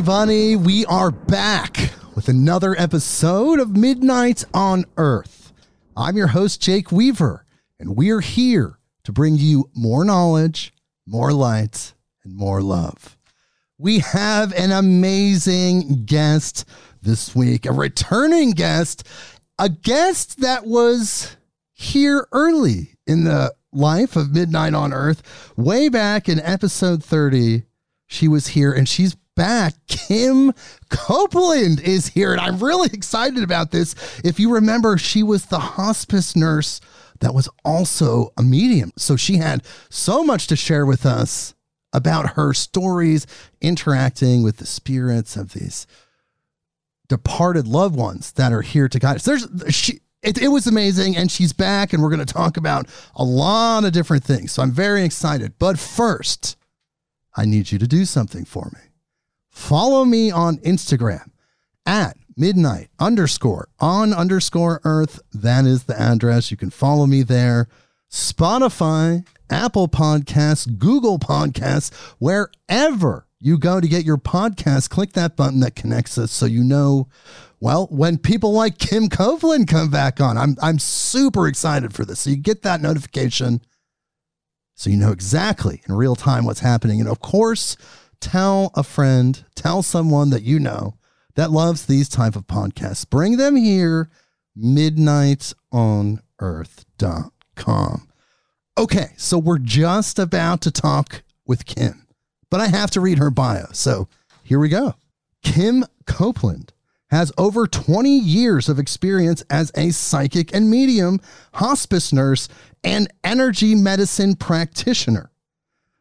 everybody, we are back with another episode of Midnight on Earth. I'm your host, Jake Weaver, and we're here to bring you more knowledge, more light, and more love. We have an amazing guest this week, a returning guest, a guest that was here early in the life of Midnight on Earth, way back in episode 30. She was here and she's back. Kim Copeland is here, and I'm really excited about this. If you remember, she was the hospice nurse that was also a medium. So she had so much to share with us about her stories interacting with the spirits of these departed loved ones that are here to guide us. There's she it, it was amazing and she's back and we're going to talk about a lot of different things. So I'm very excited. But first, I need you to do something for me. Follow me on Instagram at midnight underscore on underscore earth. That is the address. You can follow me there. Spotify, Apple Podcasts, Google Podcasts, wherever you go to get your podcast, click that button that connects us so you know, well, when people like Kim Copeland come back on. I'm, I'm super excited for this. So you get that notification so you know exactly in real time what's happening. And of course, tell a friend, tell someone that you know that loves these type of podcasts. Bring them here, midnightonearth.com. Okay, so we're just about to talk with Kim, but I have to read her bio. So here we go. Kim Copeland has over 20 years of experience as a psychic and medium, hospice nurse, and energy medicine practitioner.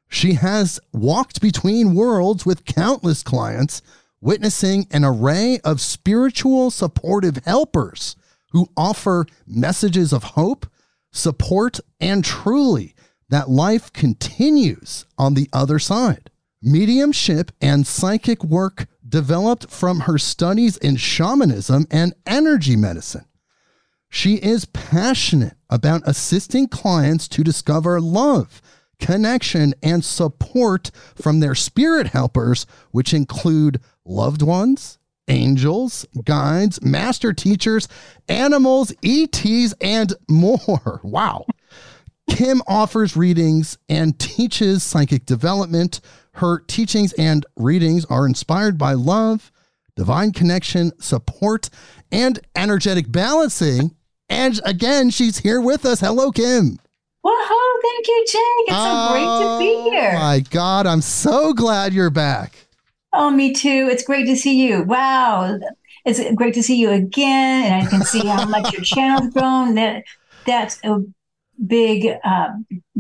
She has walked between worlds with countless clients, witnessing an array of spiritual supportive helpers who offer messages of hope, support, and truly that life continues on the other side. Mediumship and psychic work developed from her studies in shamanism and energy medicine. She is passionate about assisting clients to discover love, connection, and support from their spirit helpers, which include loved ones, angels, guides, master teachers, animals, ETs, and more. Wow. Kim offers readings and teaches psychic development. Her teachings and readings are inspired by love, divine connection, support, and energetic balancing. And again, she's here with us. Hello, Kim. Whoa, thank you, Jake. It's so great to be here. Oh my God, I'm so glad you're back. Oh, me too. It's great to see you. Wow. It's great to see you again. And I can see how much your channel's grown. That that's a big uh,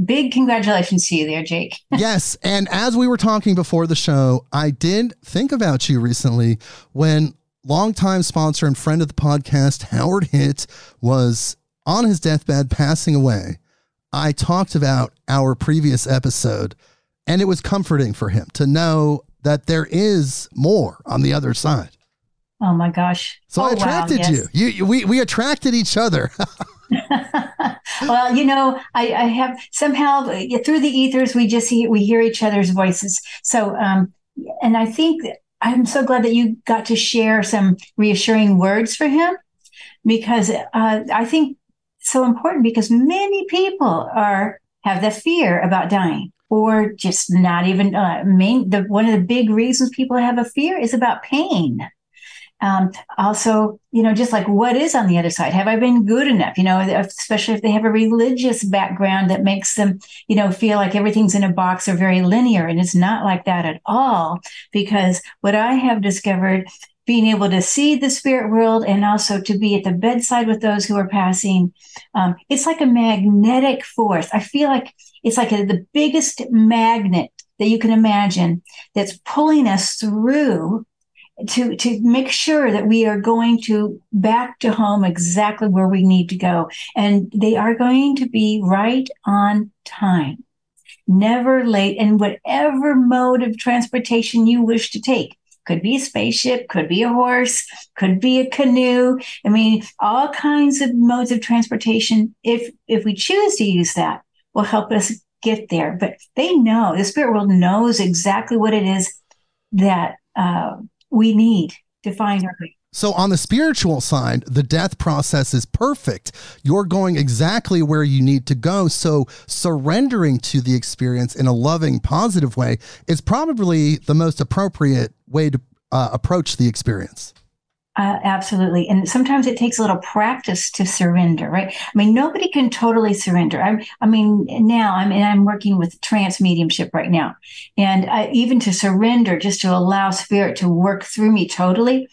big congratulations to you there, Jake. yes. And as we were talking before the show, I did think about you recently when longtime sponsor and friend of the podcast, Howard Hitt, was on his deathbed passing away. I talked about our previous episode, and it was comforting for him to know that there is more on the other side. Oh my gosh! So oh, I attracted wow, yes. you. you. You we we attracted each other. well, you know, I, I, have somehow through the ethers we just hear, we hear each other's voices. So, um, and I think I'm so glad that you got to share some reassuring words for him because uh, I think so important because many people are have the fear about dying or just not even uh, main the one of the big reasons people have a fear is about pain. Um, also you know just like what is on the other side? Have i been good enough? You know especially if they have a religious background that makes them you know feel like everything's in a box or very linear and it's not like that at all. Because what i have discovered being able to see the spirit world and also to be at the bedside with those who are passing. Um, it's like a magnetic force. I feel like it's like a, the biggest magnet that you can imagine that's pulling us through to to make sure that we are going to back to home exactly where we need to go and they are going to be right on time never late, and whatever mode of transportation you wish to take. Could be a spaceship, could be a horse, could be a canoe. I mean, all kinds of modes of transportation. If if we choose to use that, will help us get there. But they know the spirit world knows exactly what it is that uh, we need to find our way. So, on the spiritual side, the death process is perfect. You're going exactly where you need to go. So, surrendering to the experience in a loving, positive way is probably the most appropriate way to uh, approach the experience. Uh, absolutely. And sometimes it takes a little practice to surrender, right? I mean, nobody can totally surrender. I, I mean, now I'm, I'm working with trance mediumship right now. And I, even to surrender, just to allow spirit to work through me totally,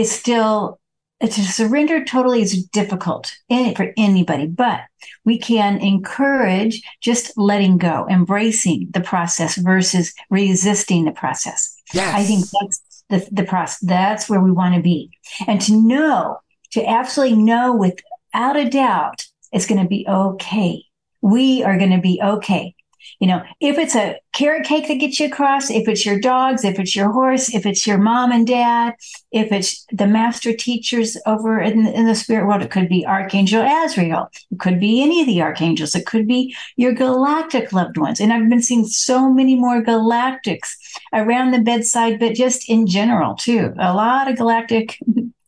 is still to surrender totally is difficult for anybody, but we can encourage just letting go, embracing the process versus resisting the process. Yes. I think that's the, the process. That's where we want to be. And to know, to absolutely know without a doubt, it's going to be okay. We are going to be okay. You know, if it's a carrot cake that gets you across, if it's your dogs, if it's your horse, if it's your mom and dad, if it's the master teachers over in, in the spirit world, it could be Archangel Azrael. It could be any of the archangels. It could be your galactic loved ones. And I've been seeing so many more galactics around the bedside, but just in general, too. A lot of galactic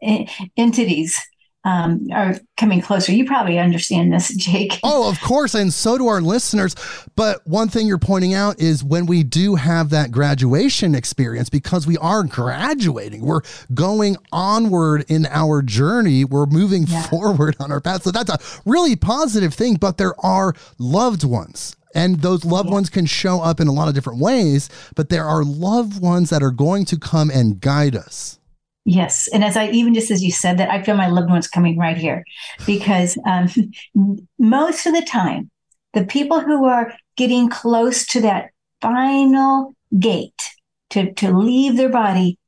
entities um, are coming closer. You probably understand this, Jake. Oh, of course. And so do our listeners. But one thing you're pointing out is when we do have that graduation experience, because we are graduating, we're going onward in our journey, we're moving yeah. forward on our path. So that's a really positive thing. But there are loved ones and those loved yeah. ones can show up in a lot of different ways, but there are loved ones that are going to come and guide us. Yes. And as I even just as you said that, I feel my loved ones coming right here because um, most of the time, the people who are getting close to that final gate to, to leave their body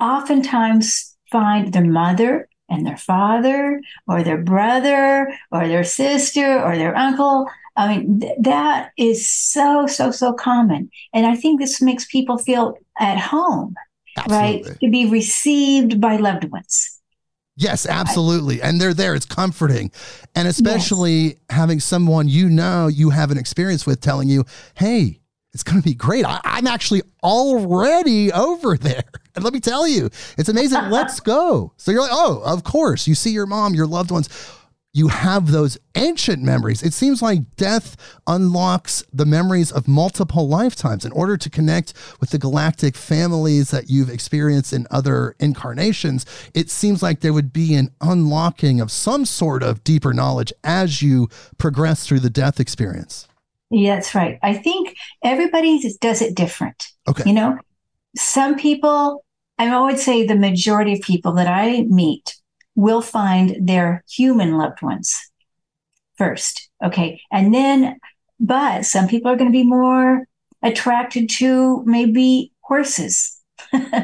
oftentimes find their mother and their father or their brother or their sister or their uncle. I mean, th- that is so, so, so common. And I think this makes people feel at home Absolutely. right? To be received by loved ones. Yes, absolutely. And they're there. It's comforting. And especially yes. having someone you know you have an experience with telling you, hey, it's going to be great. I, am actually already over there. And let me tell you, it's amazing. Let's go. So you're like, oh, of course. You see your mom, your loved ones you have those ancient memories. It seems like death unlocks the memories of multiple lifetimes. In order to connect with the galactic families that you've experienced in other incarnations, it seems like there would be an unlocking of some sort of deeper knowledge as you progress through the death experience. Yeah, that's right. I think everybody does it different. Okay. You know, some people, I would say the majority of people that I meet will find their human loved ones first. Okay. And then, but some people are going to be more attracted to maybe horses.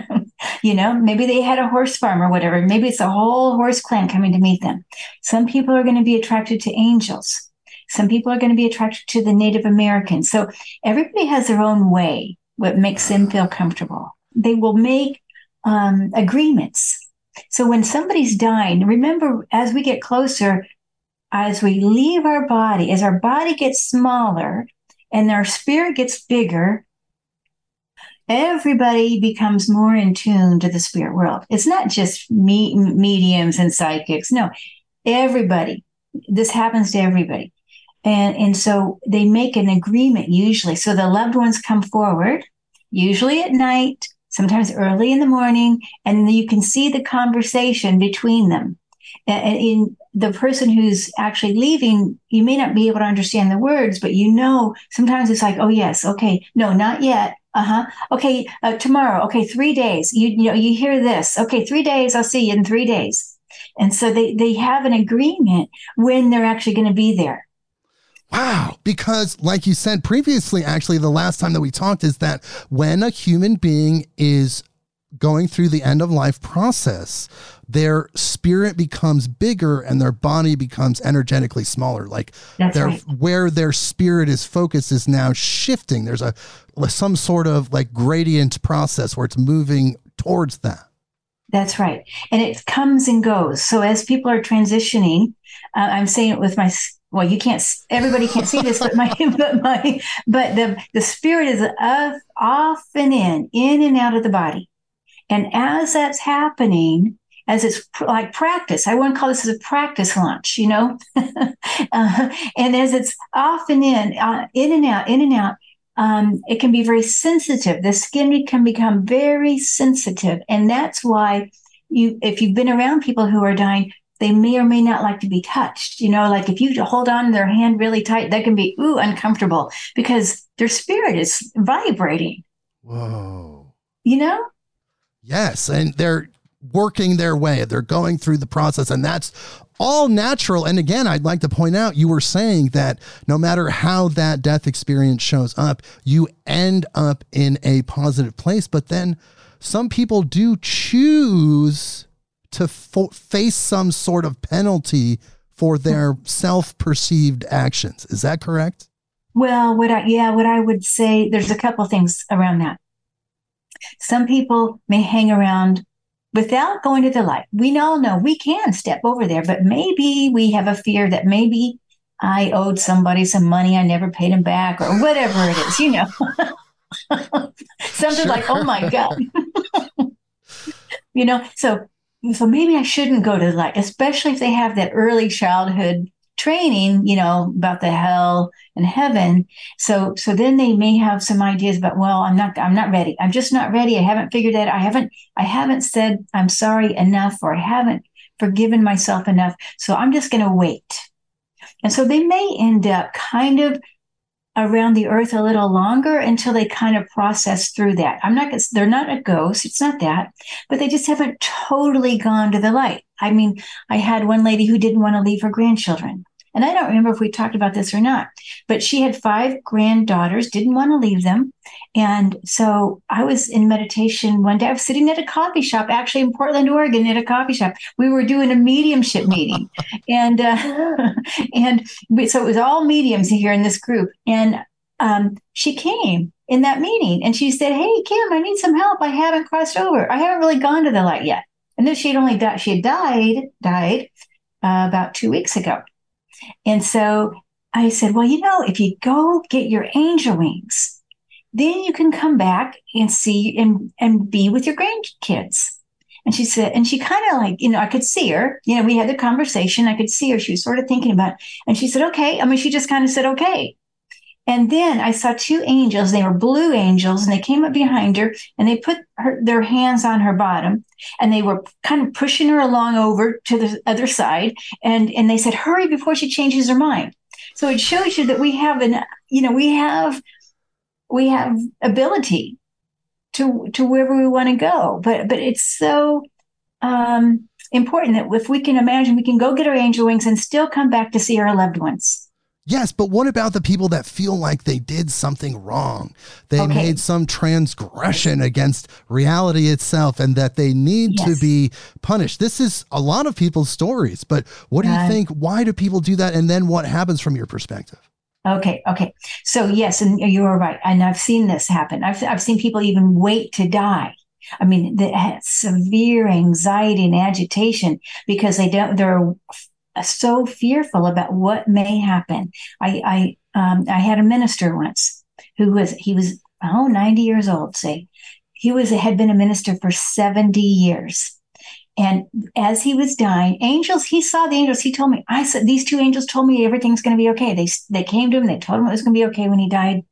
you know, maybe they had a horse farm or whatever. Maybe it's a whole horse clan coming to meet them. Some people are going to be attracted to angels. Some people are going to be attracted to the Native Americans. So everybody has their own way, what makes them feel comfortable. They will make um, agreements so when somebody's dying, remember as we get closer, as we leave our body, as our body gets smaller and our spirit gets bigger, everybody becomes more in tune to the spirit world. It's not just me, mediums and psychics. No, everybody. This happens to everybody. And, and so they make an agreement usually. So the loved ones come forward, usually at night, sometimes early in the morning, and you can see the conversation between them. And in the person who's actually leaving, you may not be able to understand the words, but you know, sometimes it's like, oh, yes, okay, no, not yet. Uh huh. Okay, uh, tomorrow. Okay, three days. You, you know, you hear this. Okay, three days. I'll see you in three days. And so they, they have an agreement when they're actually going to be there. Wow. Because, like you said previously, actually, the last time that we talked is that when a human being is going through the end of life process, their spirit becomes bigger and their body becomes energetically smaller. Like their right. where their spirit is focused is now shifting. There's a some sort of like gradient process where it's moving towards that. That's right. And it comes and goes. So as people are transitioning, uh, I'm saying it with my well, you can't. Everybody can't see this, but my, but my, but the the spirit is off, off and in, in and out of the body, and as that's happening, as it's pr- like practice, I want to call this as a practice lunch, you know, uh, and as it's off and in, uh, in and out, in and out, um, it can be very sensitive. The skin can become very sensitive, and that's why you, if you've been around people who are dying, they may or may not like to be touched. You know, like if you hold on their hand really tight, that can be ooh uncomfortable because their spirit is vibrating. Whoa. You know? Yes, and they're working their way. They're going through the process and that's all natural. And again, I'd like to point out you were saying that no matter how that death experience shows up, you end up in a positive place, but then some people do choose to fo- face some sort of penalty for their self-perceived actions. Is that correct? Well, what I yeah, what I would say there's a couple things around that. Some people may hang around without going to the light. We all know we can step over there, but maybe we have a fear that maybe I owed somebody some money, I never paid him back, or whatever it is, you know. Something sure. like, oh my God. you know, so so maybe I shouldn't go to light, especially if they have that early childhood training, you know, about the hell and heaven. So so then they may have some ideas about, well, I'm not I'm not ready. I'm just not ready. I haven't figured that. I haven't I haven't said I'm sorry enough or I haven't forgiven myself enough. So I'm just going to wait. And so they may end up kind of around the earth a little longer until they kind of process through that. I'm not, they're not a ghost. It's not that, but they just haven't totally gone to the light. I mean, I had one lady who didn't want to leave her grandchildren. And I don't remember if we talked about this or not, but she had five granddaughters, didn't want to leave them. And so I was in meditation one day. I was sitting at a coffee shop, actually in Portland, Oregon, at a coffee shop. We were doing a mediumship meeting. and, uh, and we, so it was all mediums here in this group. And um, she came in that meeting and she said, Hey, Kim, I need some help. I haven't crossed over. I haven't really gone to the light yet. And then she had only died, she had died, died uh, about two weeks ago. And so I said, well, you know, if you go get your angel wings, then you can come back and see and, and be with your grandkids. And she said, and she kind of like, you know, I could see her, you know, we had the conversation. I could see her. She was sort of thinking about, it. and she said, okay. I mean, she just kind of said, okay. And then I saw two angels. They were blue angels, and they came up behind her and they put her, their hands on her bottom, and they were kind of pushing her along over to the other side. And and they said, "Hurry before she changes her mind." So it shows you that we have an, you know, we have we have ability to to wherever we want to go. But but it's so um, important that if we can imagine, we can go get our angel wings and still come back to see our loved ones. Yes, but what about the people that feel like they did something wrong? They okay. made some transgression against reality itself and that they need yes. to be punished. This is a lot of people's stories, but what do you think? Why do people do that? And then what happens from your perspective? Okay, okay. So, yes, and you are right. And I've seen this happen. I've, I've seen people even wait to die. I mean, they had severe anxiety and agitation because they don't, they're so fearful about what may happen. I I um, I had a minister once who was he was oh 90 years old. Say he was had been a minister for 70 years. And as he was dying, angels, he saw the angels. He told me, I said, these two angels told me everything's going to be okay. They, they came to him, they told him it was going to be okay when he died.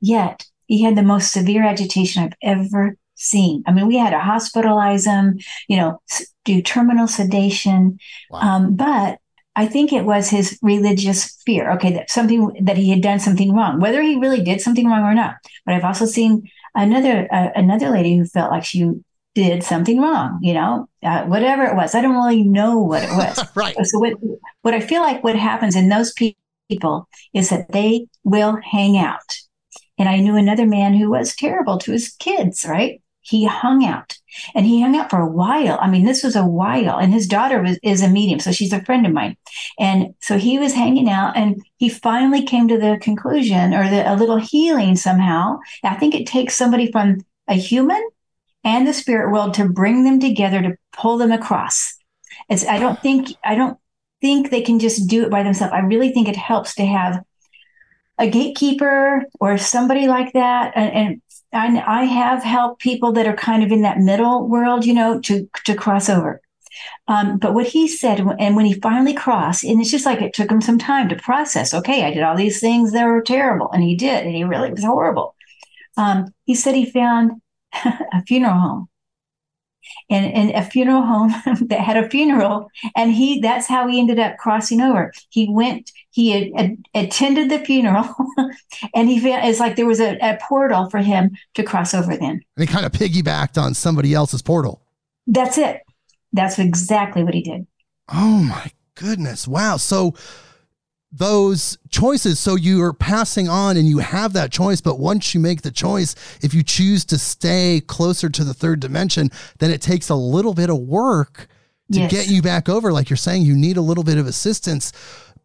Yet he had the most severe agitation I've ever seen. I mean, we had to hospitalize him, you know, do terminal sedation. Wow. Um, but I think it was his religious fear. Okay, that something that he had done something wrong, whether he really did something wrong or not. But I've also seen another uh, another lady who felt like she did something wrong. You know, uh, whatever it was. I don't really know what it was. right. So what what I feel like what happens in those people is that they will hang out. And I knew another man who was terrible to his kids. Right. He hung out And he hung out for a while. I mean, this was a while. And his daughter was, is a medium. So she's a friend of mine. And so he was hanging out and he finally came to the conclusion or the, a little healing somehow. I think it takes somebody from a human and the spirit world to bring them together to pull them across. It's, I don't think, I don't think they can just do it by themselves. I really think it helps to have a gatekeeper or somebody like that. And, and I, I have helped people that are kind of in that middle world, you know, to, to cross over. Um, but what he said, and when he finally crossed, and it's just like it took him some time to process. Okay, I did all these things that were terrible, and he did, and he really was horrible. Um, he said he found a funeral home and in a funeral home that had a funeral and he that's how he ended up crossing over he went he had, had attended the funeral and he found it's like there was a, a portal for him to cross over then and he kind of piggybacked on somebody else's portal that's it that's exactly what he did oh my goodness wow so those choices. So you are passing on and you have that choice. But once you make the choice, if you choose to stay closer to the third dimension, then it takes a little bit of work to yes. get you back over. Like you're saying, you need a little bit of assistance,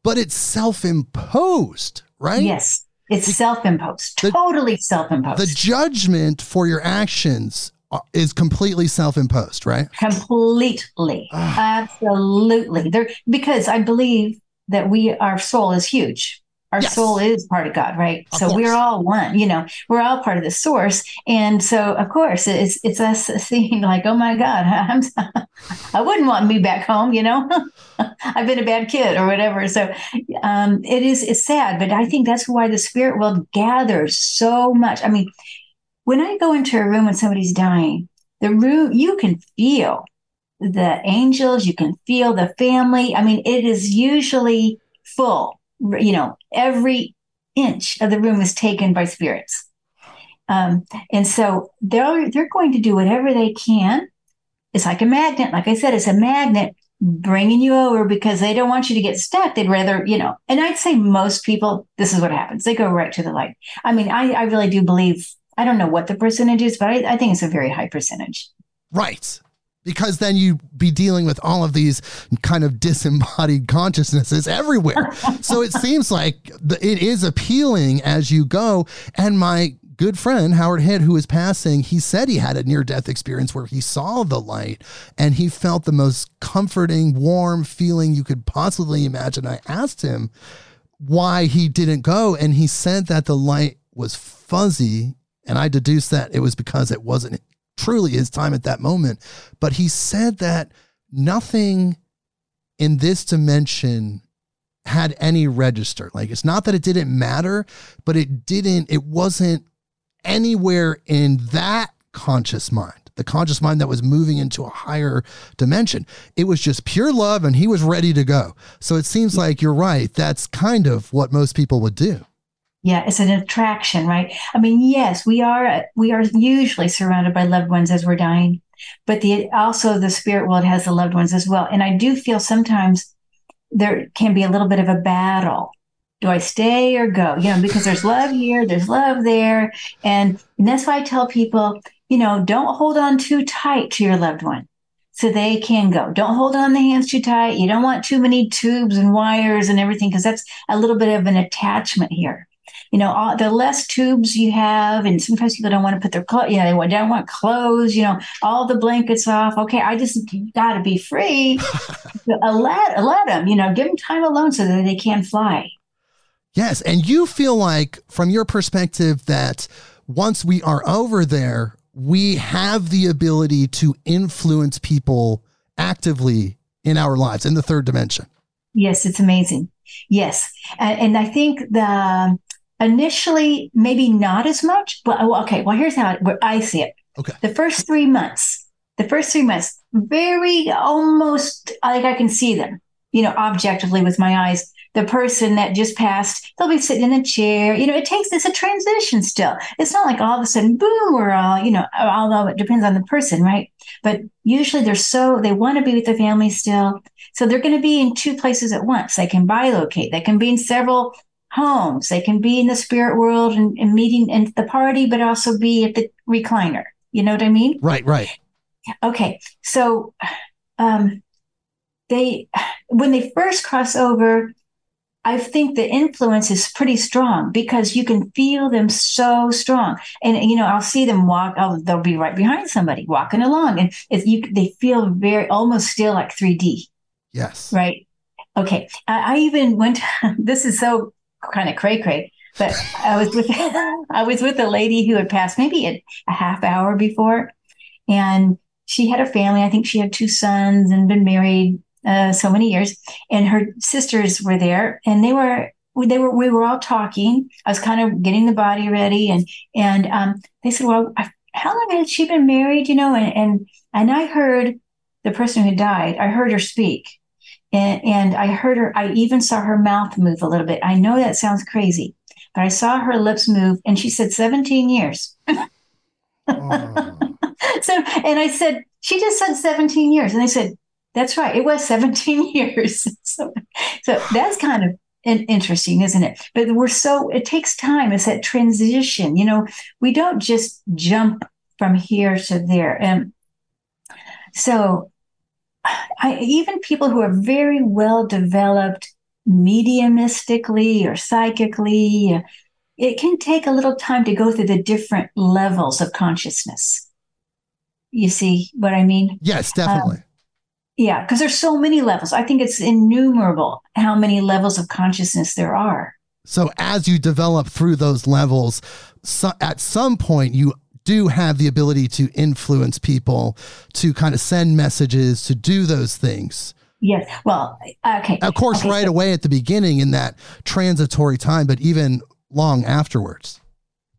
but it's self imposed, right? Yes. It's self imposed, totally self imposed. The judgment for your actions is completely self-imposed, right? Completely, ah. absolutely. There, because I believe that we our soul is huge our yes. soul is part of God, right? Of so course. we're all one, you know, we're all part of the source. And so, of course, it's, it's us seeing like, oh my God, I'm, I wouldn't want me back home, you know, I've been a bad kid or whatever. So um, it is, it's sad, but I think that's why the spirit world gathers so much. I mean, when I go into a room when somebody's dying, the room, you can feel the angels, you can feel the family. I mean, it is usually full. You know, every inch of the room is taken by spirits. Um, and so they're they're going to do whatever they can. It's like a magnet. Like I said, it's a magnet bringing you over because they don't want you to get stuck. They'd rather, you know, and I'd say most people, this is what happens. They go right to the light. I mean, I, I really do believe, I don't know what the percentage is, but I, I think it's a very high percentage. Right because then you'd be dealing with all of these kind of disembodied consciousnesses everywhere. so it seems like it is appealing as you go. And my good friend Howard Head, who is passing, he said he had a near death experience where he saw the light and he felt the most comforting, warm feeling you could possibly imagine. I asked him why he didn't go, and he said that the light was fuzzy. And I deduced that it was because it wasn't truly his time at that moment. But he said that nothing in this dimension had any register. Like it's not that it didn't matter, but it didn't, it wasn't anywhere in that conscious mind. The conscious mind that was moving into a higher dimension. It was just pure love and he was ready to go. So it seems like you're right. That's kind of what most people would do. Yeah, it's an attraction, right? I mean, yes, we are we are usually surrounded by loved ones as we're dying, but the also the spirit world has the loved ones as well. And I do feel sometimes there can be a little bit of a battle. Do I stay or go? You know, because there's love here, there's love there, and, and that's why I tell people, you know, don't hold on too tight to your loved one so they can go. Don't hold on the hands too tight. You don't want too many tubes and wires and everything because that's a little bit of an attachment here you know, all, the less tubes you have, and sometimes people don't want to put their clothes, you know, they don't want clothes, you know, all the blankets off. Okay, I just got to be free. let, let them, you know, give them time alone so that they can fly. Yes. And you feel like, from your perspective, that once we are over there, we have the ability to influence people actively in our lives in the third dimension. Yes, it's amazing. Yes. And, and I think the Initially, maybe not as much, but oh, okay. Well, here's how I see it. Okay. The first three months, the first three months, very almost like I can see them, you know, objectively with my eyes. The person that just passed, they'll be sitting in a chair. You know, it takes it's a transition still. It's not like all of a sudden, boom, we're all, you know, although it depends on the person, right? But usually they're so they want to be with the family still. So they're going to be in two places at once. They can bilocate. They can be in several homes. They can be in the spirit world and, and meeting at the party, but also be at the recliner. You know what I mean? Right, right. Okay, so um, they when they first cross over, I think the influence is pretty strong because you can feel them so strong. And you know, I'll see them walk. I'll, they'll be right behind somebody walking along, and if you they feel very almost still like 3D. Yes. Right. Okay. I, I even went. this is so kind of cray cray. But I was with I was with a lady who had passed maybe a, a half hour before, and she had a family. I think she had two sons and been married uh, so many years, and her sisters were there, and they were they were we were all talking. I was kind of getting the body ready, and and um, they said, "Well, how long had she been married?" You know, and and and I heard the person who died. I heard her speak, and and I heard her. I even saw her mouth move a little bit. I know that sounds crazy, but I saw her lips move, and she said, "17 years." oh. so, and I said, "She just said 17 years," and they said, that's right. It was 17 years. so, so that's kind of interesting, isn't it? But we're so, it takes time. It's that transition. You know, we don't just jump from here to there. And so, I, even people who are very well developed mediumistically or psychically, it can take a little time to go through the different levels of consciousness. You see what I mean? Yes, definitely. Um, yeah, because there's so many levels. I think it's innumerable how many levels of consciousness there are. So as you develop through those levels, so at some point you do have the ability to influence people, to kind of send messages, to do those things. Yes. Well, okay. Of course, okay, right so, away at the beginning in that transitory time, but even long afterwards.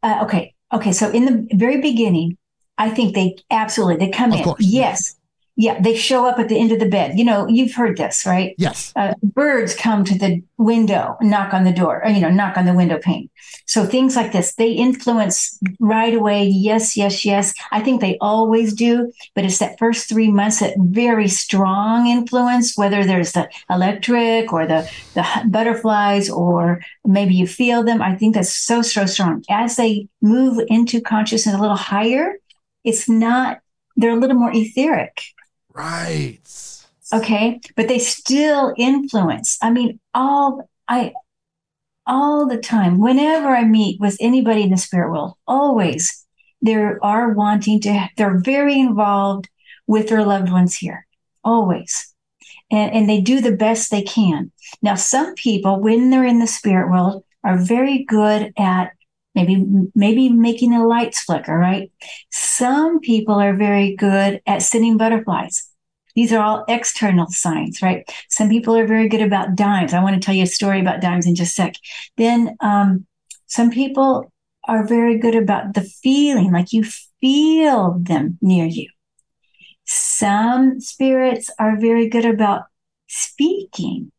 Uh, okay. Okay. So in the very beginning, I think they absolutely they come of in. Course. Yes. Yeah, they show up at the end of the bed. You know, you've heard this, right? Yes. Uh, birds come to the window, knock on the door, or, you know, knock on the window pane. So things like this, they influence right away. Yes, yes, yes. I think they always do, but it's that first three months that very strong influence, whether there's the electric or the, the butterflies, or maybe you feel them. I think that's so, so strong. As they move into consciousness a little higher, it's not, they're a little more etheric Right. Okay. But they still influence. I mean, all I all the time, whenever I meet with anybody in the spirit world, always they are wanting to, they're very involved with their loved ones here. Always. And, and they do the best they can. Now, some people, when they're in the spirit world, are very good at maybe maybe making the lights flicker right? Some people are very good at sending butterflies. These are all external signs right? Some people are very good about dimes. I want to tell you a story about dimes in just a sec. Then um, some people are very good about the feeling like you feel them near you. Some spirits are very good about speaking.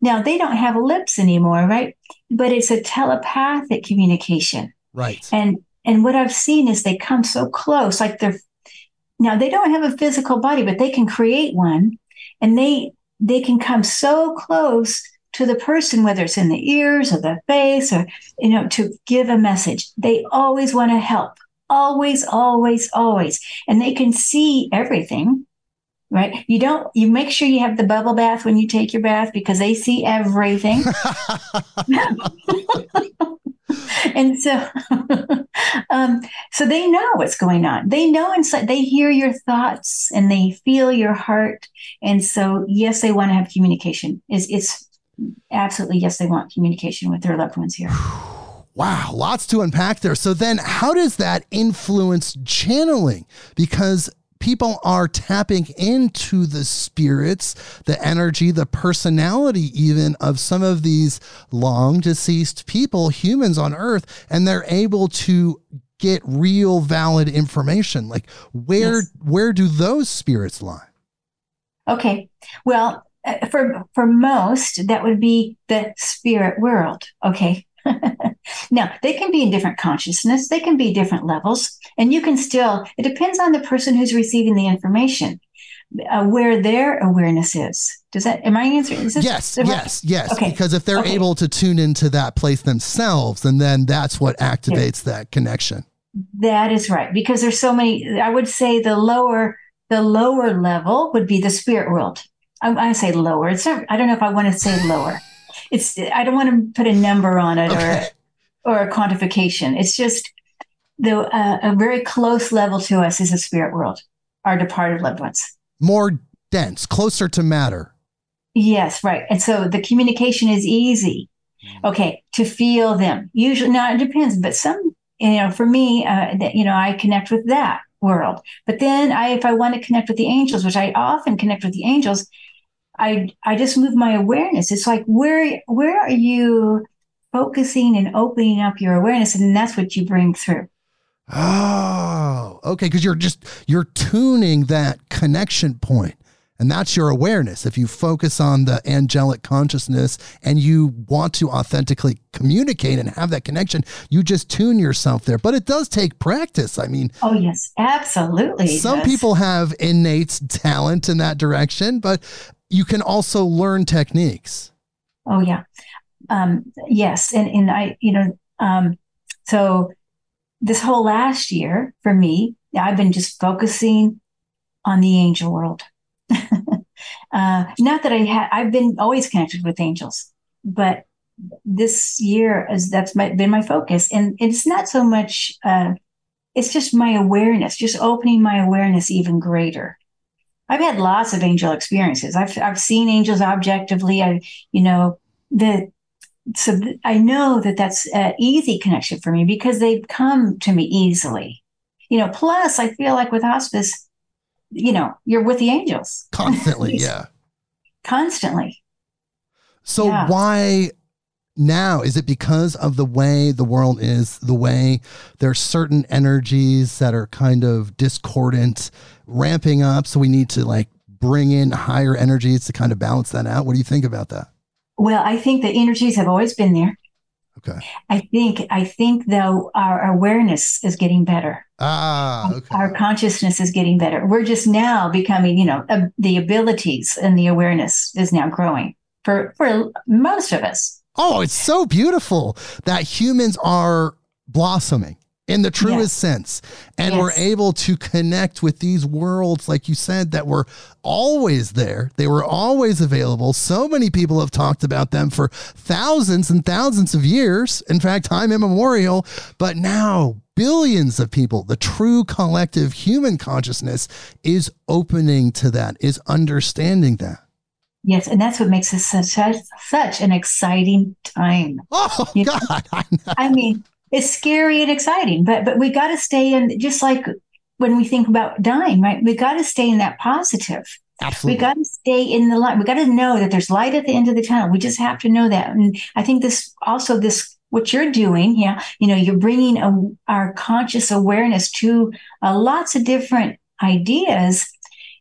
Now they don't have lips anymore, right? But it's a telepathic communication. Right. And and what I've seen is they come so close, like they're now they don't have a physical body, but they can create one and they they can come so close to the person, whether it's in the ears or the face or you know, to give a message. They always want to help. Always, always, always. And they can see everything right? You don't, you make sure you have the bubble bath when you take your bath because they see everything. and so, um, so they know what's going on. They know inside, they hear your thoughts and they feel your heart. And so, yes, they want to have communication. Is it's absolutely, yes, they want communication with their loved ones here. Wow, lots to unpack there. So then how does that influence channeling? Because people are tapping into the spirits, the energy, the personality, even of some of these long deceased people, humans on earth, and they're able to get real valid information. Like where yes. where do those spirits lie? Okay. Well, uh, for for most that would be the spirit world, okay? now, they can be in different consciousness, they can be different levels, and you can still, it depends on the person who's receiving the information. Uh, where their awareness is. Does that, am I answering? Is this, yes, yes, yes. Okay. Because if they're okay. able to tune into that place themselves, and then that's what activates that connection. That is right. Because there's so many, I would say the lower the lower level would be the spirit world. I, I say lower. It's not, I don't know if I want to say lower. It's, I don't want to put a number on it okay. or, or a quantification. It's just the, uh, a very close level to us is the spirit world, our departed loved ones. More dense, closer to matter. Yes, right. And so the communication is easy. Mm. Okay, to feel them. Usually, now it depends, but some, you know, for me, uh, that you know, I connect with that world. But then, I, if I want to connect with the angels, which I often connect with the angels, I, I just move my awareness. It's like where, where are you focusing and opening up your awareness, and that's what you bring through. Oh, okay. Because you're just you're tuning that connection point and that's your awareness. If you focus on the angelic consciousness and you want to authentically communicate and have that connection, you just tune yourself there. But it does take practice. I mean, oh, yes, absolutely. Some yes. people have innate talent in that direction, but you can also learn techniques. Oh, yeah. Um, yes. And, and I, you know, um, so this whole last year for me, I've been just focusing on the angel world uh, not that I had, I've been always connected with angels, but this year as that's my, been my focus. And it's not so much, uh, it's just my awareness, just opening my awareness even greater. I've had lots of angel experiences. I've, I've seen angels objectively. I, you know, the, so th- I know that that's an easy connection for me because they've come to me easily. You know, plus I feel like with hospice, you know, you're with the angels constantly. yeah. Constantly. So yeah. why now? Is it because of the way the world is, the way there's certain energies that are kind of discordant, ramping up? So we need to like bring in higher energies to kind of balance that out. What do you think about that? Well, I think the energies have always been there. Okay. I think I think though our awareness is getting better. Ah, okay. Our consciousness is getting better. We're just now becoming, you know, uh, the abilities and the awareness is now growing for for most of us. Oh, it's so beautiful that humans are blossoming in the truest yes. sense. And yes. we're able to connect with these worlds, like you said, that were always there. They were always available. So many people have talked about them for thousands and thousands of years. In fact, time immemorial. But now, billions of people, the true collective human consciousness is opening to that, is understanding that. Yes, and that's what makes this such, such an exciting time. Oh you God! I, I mean, it's scary and exciting, but but we got to stay in just like when we think about dying, right? We got to stay in that positive. Absolutely. We got to stay in the light. We got to know that there's light at the end of the tunnel. We just have to know that. And I think this also this what you're doing, yeah, you know, you're bringing a, our conscious awareness to uh, lots of different ideas,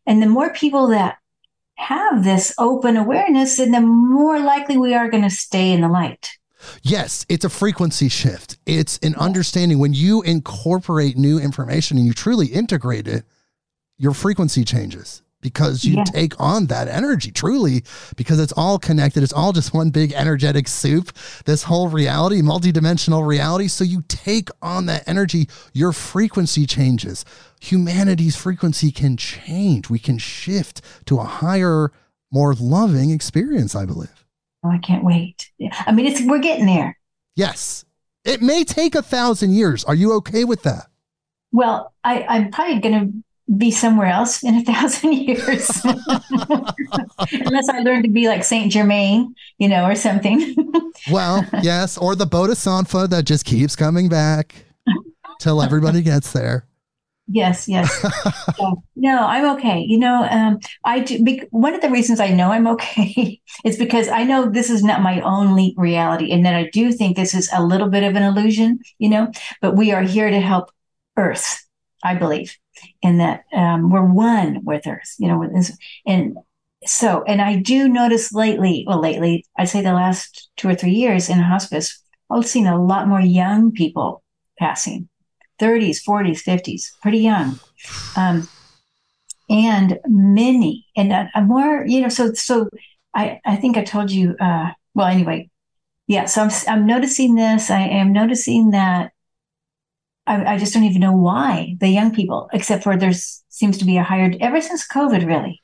and the more people that have this open awareness, then the more likely we are going to stay in the light. Yes, it's a frequency shift. It's an understanding when you incorporate new information and you truly integrate it, your frequency changes because you yeah. take on that energy truly because it's all connected. It's all just one big energetic soup, this whole reality, multidimensional reality. So you take on that energy, your frequency changes. Humanity's frequency can change. We can shift to a higher, more loving experience, I believe. Oh, I can't wait. I mean, it's we're getting there. Yes. It may take a thousand years. Are you okay with that? Well, I, I'm probably going to be somewhere else in a thousand years, unless I learn to be like Saint Germain, you know, or something. well, yes, or the Bodhisattva that just keeps coming back till everybody gets there. Yes, yes. no, I'm okay. You know, um, I do. Be, one of the reasons I know I'm okay is because I know this is not my only reality, and that I do think this is a little bit of an illusion. You know, but we are here to help Earth. I believe, in that um, we're one with Earth. You know, and so, and I do notice lately. Well, lately, I'd say the last two or three years in hospice, I've seen a lot more young people passing 30s, 40s, 50s, pretty young. Um, and many, and uh, more, you know, so, so I, I think I told you, uh, well, anyway, yeah. So I'm, I'm noticing this. I am noticing that I, I just don't even know why the young people, except for there's seems to be a higher ever since COVID, really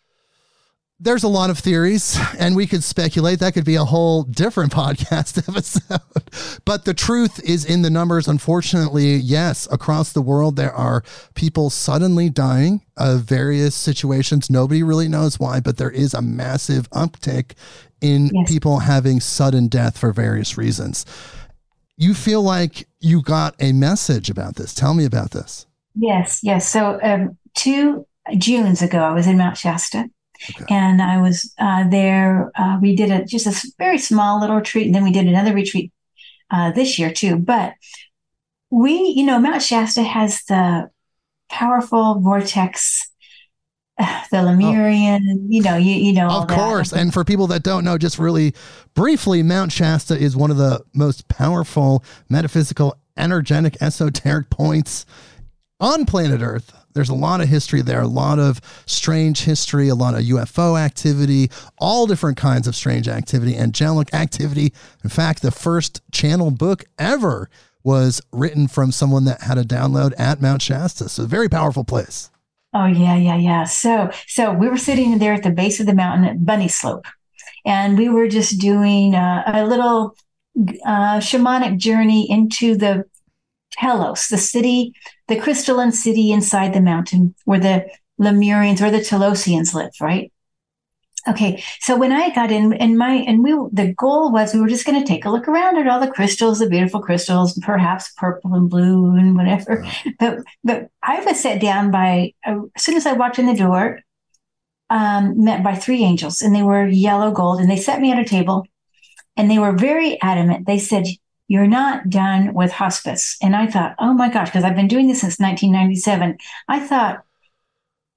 there's a lot of theories and we could speculate. That could be a whole different podcast episode. But the truth is in the numbers. Unfortunately yes across the world there are people suddenly dying of various situations. Nobody really knows why but there is a massive uptick in yes. people having sudden death for various reasons. You feel like you got a message about this. Tell me about this. Yes yes. So um, two junes ago i was in mount shasta Okay. And I was uh, there. Uh, we did a just a very small little retreat, and then we did another retreat uh, this year too. But we, you know, Mount Shasta has the powerful vortex, the Lemurian. Oh. You know, you you know. Of course, that. and for people that don't know, just really briefly, Mount Shasta is one of the most powerful metaphysical, energetic, esoteric points on planet Earth. There's a lot of history there, a lot of strange history, a lot of UFO activity, all different kinds of strange activity, angelic activity. In fact, the first channel book ever was written from someone that had a download at Mount Shasta. So, very powerful place. Oh yeah, yeah, yeah. So, so we were sitting there at the base of the mountain at Bunny Slope, and we were just doing uh, a little uh, shamanic journey into the Telos, the city, the crystalline city inside the mountain where the Lemurians or the Telosians live, right? Okay, so when I got in, and my and we the goal was we were just going to take a look around at all the crystals, the beautiful crystals, perhaps purple and blue and whatever. But but I was set down by uh, as soon as I walked in the door, um, met by three angels, and they were yellow gold, and they set me at a table, and they were very adamant. They said, you're not done with hospice. And I thought, oh my gosh, because I've been doing this since 1997. I thought,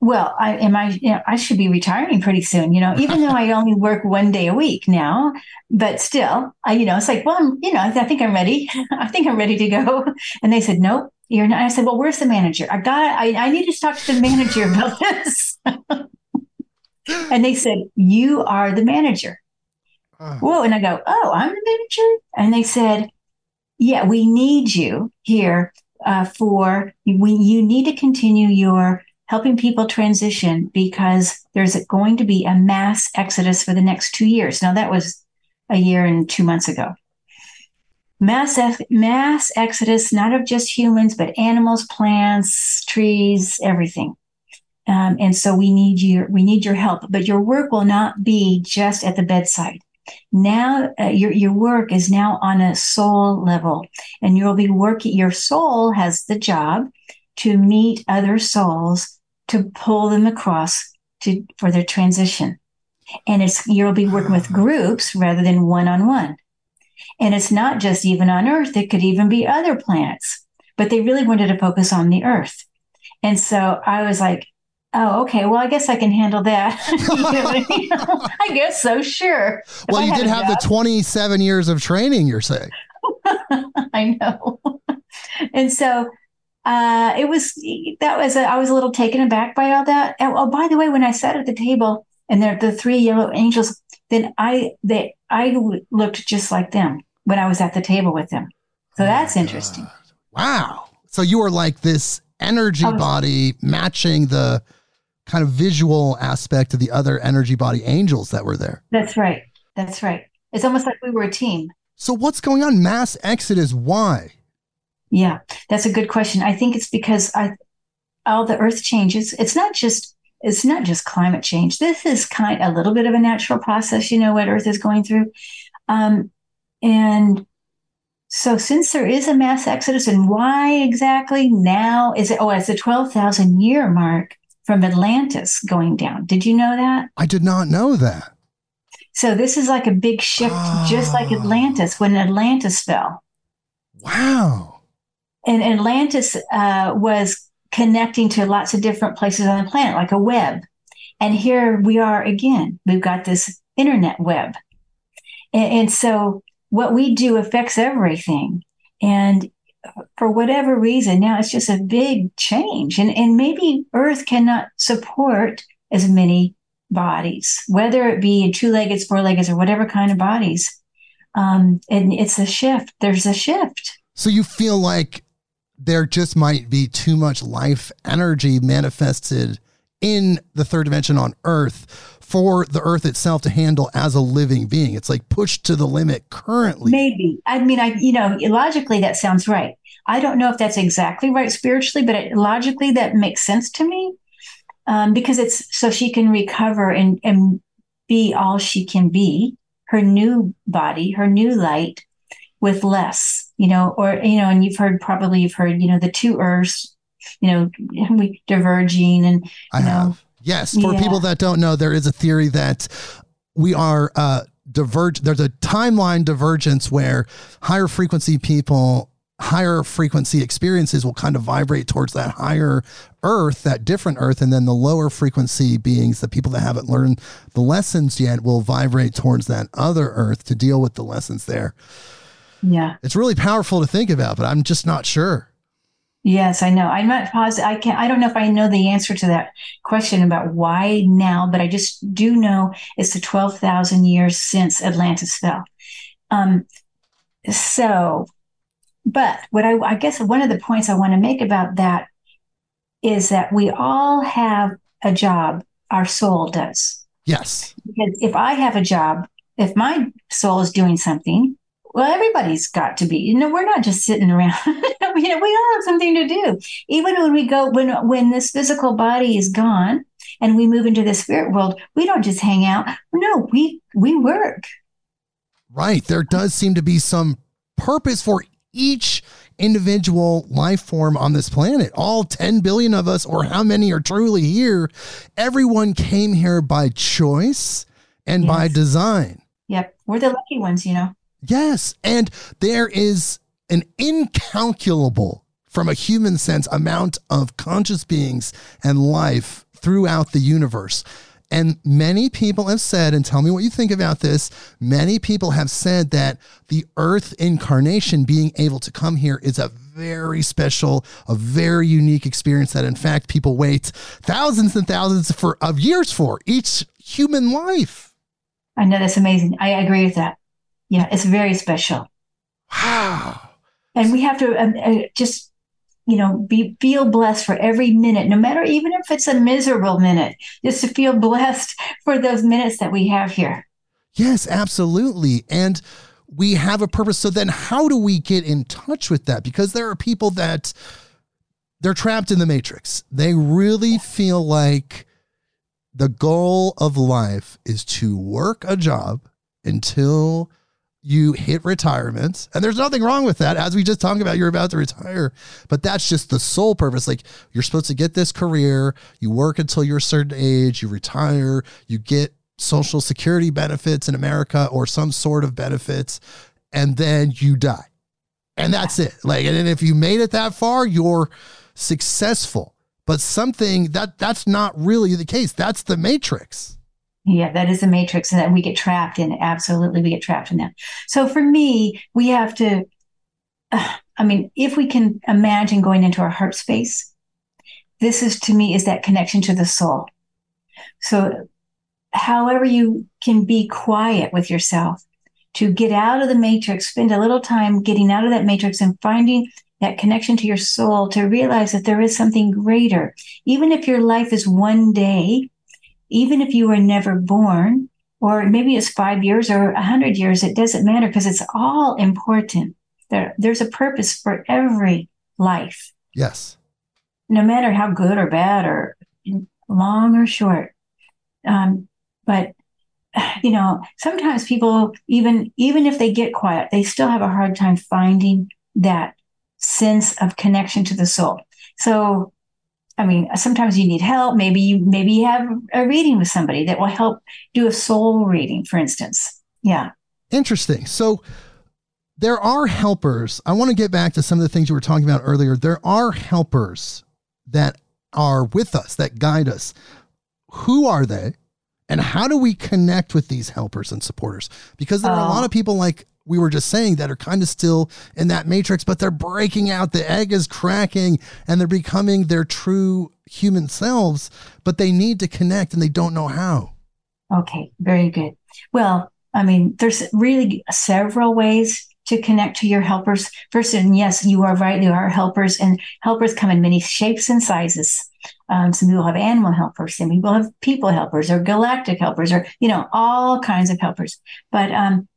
well, I am I you know, I should be retiring pretty soon, you know, even though I only work one day a week now, but still, I, you know, it's like, well, I'm, you know, I, think I'm ready. I think I'm ready to go. And they said, nope, you're not. I said, well, where's the manager? I got, I, I need to talk to the manager about this. and they said, you are the manager. Whoa. And I go, oh, I'm the manager. And they said, yeah, we need you here uh, for we, you need to continue your helping people transition because there's going to be a mass exodus for the next two years. Now that was a year and two months ago. Mass mass exodus, not of just humans, but animals, plants, trees, everything. Um, and so we need your we need your help. But your work will not be just at the bedside. Now uh, your your work is now on a soul level, and you'll be working. Your soul has the job to meet other souls to pull them across to for their transition, and it's you'll be working with groups rather than one on one. And it's not just even on Earth; it could even be other planets. But they really wanted to focus on the Earth, and so I was like, Oh, okay. Well, I guess I can handle that. I guess so. Sure. well, you did have the 27 years of training, you're saying. I know. and so uh, it was, that was, a, I was a little taken aback by all that. And, oh, by the way, when I sat at the table and there the three yellow angels, then I, they, I looked just like them when I was at the table with them. So oh that's interesting. Wow. So you were like this energy was, body matching the kind of visual aspect of the other energy body angels that were there. That's right. That's right. It's almost like we were a team. So what's going on? Mass exodus. Why? Yeah, that's a good question. I think it's because I all the earth changes. It's not just it's not just climate change. This is kind a little bit of a natural process, you know, what Earth is going through. Um, and so since there is a mass exodus and why exactly now is it oh it's the 12,000 year mark from Atlantis going down. Did you know that? I did not know that. So this is like a big shift, oh. just like Atlantis when Atlantis fell. Wow. And Atlantis uh, was connecting to lots of different places on the planet, like a web. And here we are again. We've got this internet web. And, and so what we do affects everything. And for whatever reason, now it's just a big change. And, and maybe Earth cannot support as many bodies, whether it be two legged, four legged, or whatever kind of bodies. Um, and it's a shift. There's a shift. So you feel like there just might be too much life energy manifested in the third dimension on Earth for the Earth itself to handle as a living being. It's like pushed to the limit currently. Maybe. I mean, I you know, logically that sounds right. I don't know if that's exactly right spiritually, but it, logically that makes sense to me um, because it's so she can recover and and be all she can be, her new body, her new light, with less, you know, or, you know, and you've heard probably you've heard, you know, the two earths, you know, we diverging and, you I know, have. Yes. For Yeah. people that don't know, there is a theory that we are uh, diverge. There's a timeline divergence where higher frequency people, higher frequency experiences will kind of vibrate towards that higher earth, that different earth. And then the lower frequency beings, the people that haven't learned the lessons yet, will vibrate towards that other earth to deal with the lessons there. yeah. It's really powerful to think about, but I'm just not sure. Yes, I know. I'm not positive. I can't, I don't know if I know the answer to that question about why now, but I just do know it's the 12,000 years since Atlantis fell. Um, so, but what I, I guess one of the points I want to make about that is that we all have a job, our soul does. Yes. Because if I have a job, if my soul is doing something, well, everybody's got to be. You know, we're not just sitting around. you know, we all have something to do. Even when we go, when when this physical body is gone and we move into the spirit world, we don't just hang out. No, we we work. Right. There does seem to be some purpose for each individual life form on this planet. All 10 billion of us, or how many are truly here, everyone came here by choice and by design. Yep, we're the lucky ones. You know. Yes. And there is an incalculable, from a human sense, amount of conscious beings and life throughout the universe. And many people have said, and tell me what you think about this. Many people have said that the Earth incarnation being able to come here is a very special, a very unique experience that, in fact, people wait thousands and thousands for, of years for each human life. I know that's amazing. I agree with that. Yeah, it's very special. Wow. and we have to um, uh, just you know be feel blessed for every minute no matter even if it's a miserable minute just to feel blessed for those minutes that we have here Yes, absolutely. And we have a purpose. So then how do we get in touch with that? Because there are people that they're trapped in the matrix. They really feel like the goal of life is to work a job until you hit retirement. And there's nothing wrong with that. As we just talked about, you're about to retire, but that's just the sole purpose. Like you're supposed to get this career, you work until you're a certain age, you retire, you get social security benefits in America or some sort of benefits, and then you die. And that's it. Like, and if you made it that far, you're successful. But something that that's not really the case. That's the matrix. Yeah that is the matrix and that we get trapped in it. Absolutely we get trapped in that. So for me we have to uh, i mean if we can imagine going into our heart space this is to me is that connection to the soul. So however you can be quiet with yourself to get out of the matrix, spend a little time getting out of that matrix and finding that connection to your soul to realize that there is something greater. Even if your life is one day, even if you were never born, or maybe it's five years or a hundred years, it doesn't matter because it's all important. There, there's a purpose for every life, Yes. no matter how good or bad or long or short. Um, but you know, sometimes people even even if they get quiet, they still have a hard time finding that sense of connection to the soul. So, I mean, sometimes you need help. Maybe you maybe you have a reading with somebody that will help do a soul reading, for instance. Yeah. Interesting. So there are helpers. I want to get back to some of the things you were talking about earlier. There are helpers that are with us, that guide us. Who are they? And how do we connect with these helpers and supporters? Because there are a lot Oh. of people, like we were just saying, that are kind of still in that matrix, but they're breaking out. The egg is cracking and they're becoming their true human selves, but they need to connect and they don't know how. Okay, very good. Well, I mean, there's really several ways to connect to your helpers first. And yes, you are right. There are helpers, and helpers come in many shapes and sizes. Um, some people have animal helpers, some people have people helpers, or galactic helpers, or you know, all kinds of helpers. But um,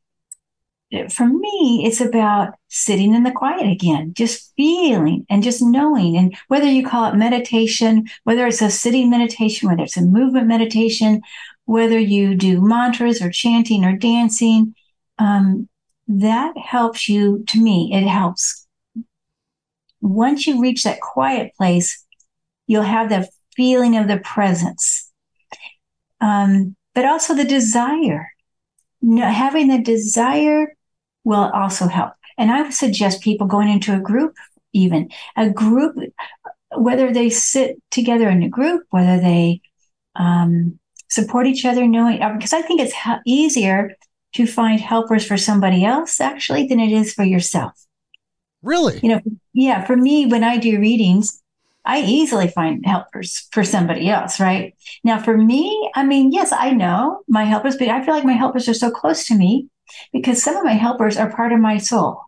for me, it's about sitting in the quiet again, just feeling and just knowing. And whether you call it meditation, whether it's a sitting meditation, whether it's a movement meditation, whether you do mantras or chanting or dancing, um, that helps you. To me, it helps. Once you reach that quiet place, you'll have the feeling of the presence, um, but also the desire. having the desire will also help. And I would suggest people going into a group, even a group, whether they sit together in a group, whether they um, support each other, knowing, because I think it's easier to find helpers for somebody else actually than it is for yourself. Really? You know, yeah, for me, when I do readings, I easily find helpers for somebody else, right? Now, for me, I mean, yes, I know my helpers, but I feel like my helpers are so close to me because some of my helpers are part of my soul.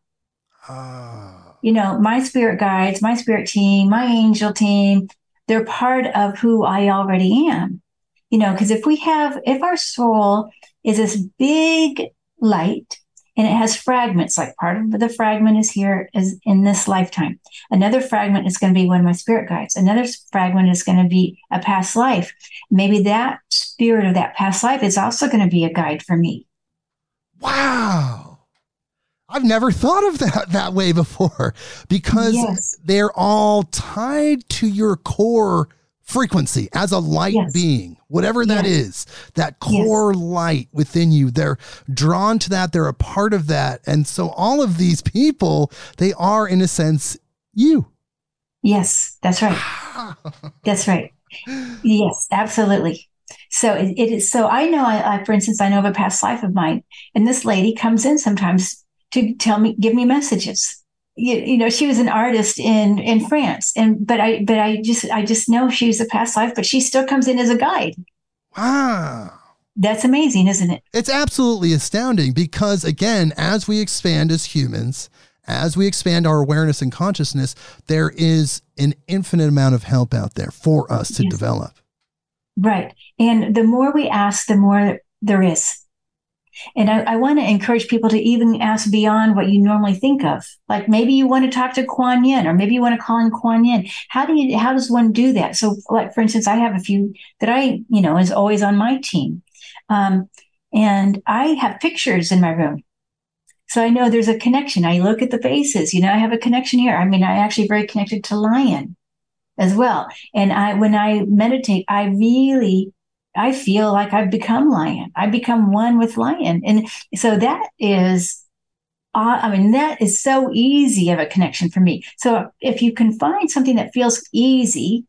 Uh. You know, my spirit guides, my spirit team, my angel team, they're part of who I already am. You know, because if we have, if our soul is this big light and it has fragments, like part of the fragment is here is in this lifetime. Another fragment is going to be one of my spirit guides. Another fragment is going to be a past life. Maybe that spirit of that past life is also going to be a guide for me. Wow. I've never thought of that that way before because yes. they're all tied to your core frequency as a light yes. being, whatever that yes. is, that core light within you. They're drawn to that, they're a part of that. And so all of these people, they are in a sense you. Yes, that's right. that's right. Yes, absolutely. So it, it is. So I know. I, I, for instance, I know of a past life of mine, and this lady comes in sometimes to tell me, give me messages. You, you, know, she was an artist in in France, and but I but I just I just know she's a past life, but she still comes in as a guide. Wow. That's amazing, isn't it? It's absolutely astounding because, again, as we expand as humans, as we expand our awareness and consciousness, there is an infinite amount of help out there for us to yes. develop. Right. And the more we ask, the more there is. And I, I want to encourage people to even ask beyond what you normally think of. Like maybe you want to talk to Kuan Yin, or maybe you want to call in Kuan Yin. How do you? How does one do that? So, like for instance, I have a few that I, you know, is always on my team, um, and I have pictures in my room. So I know there's a connection. I look at the faces. You know, I have a connection here. I mean, I actually very connected to Lion as well. And I, when I meditate, I really, I feel like I've become lion. I become one with lion. And so that is, I mean, that is so easy of a connection for me. So if you can find something that feels easy,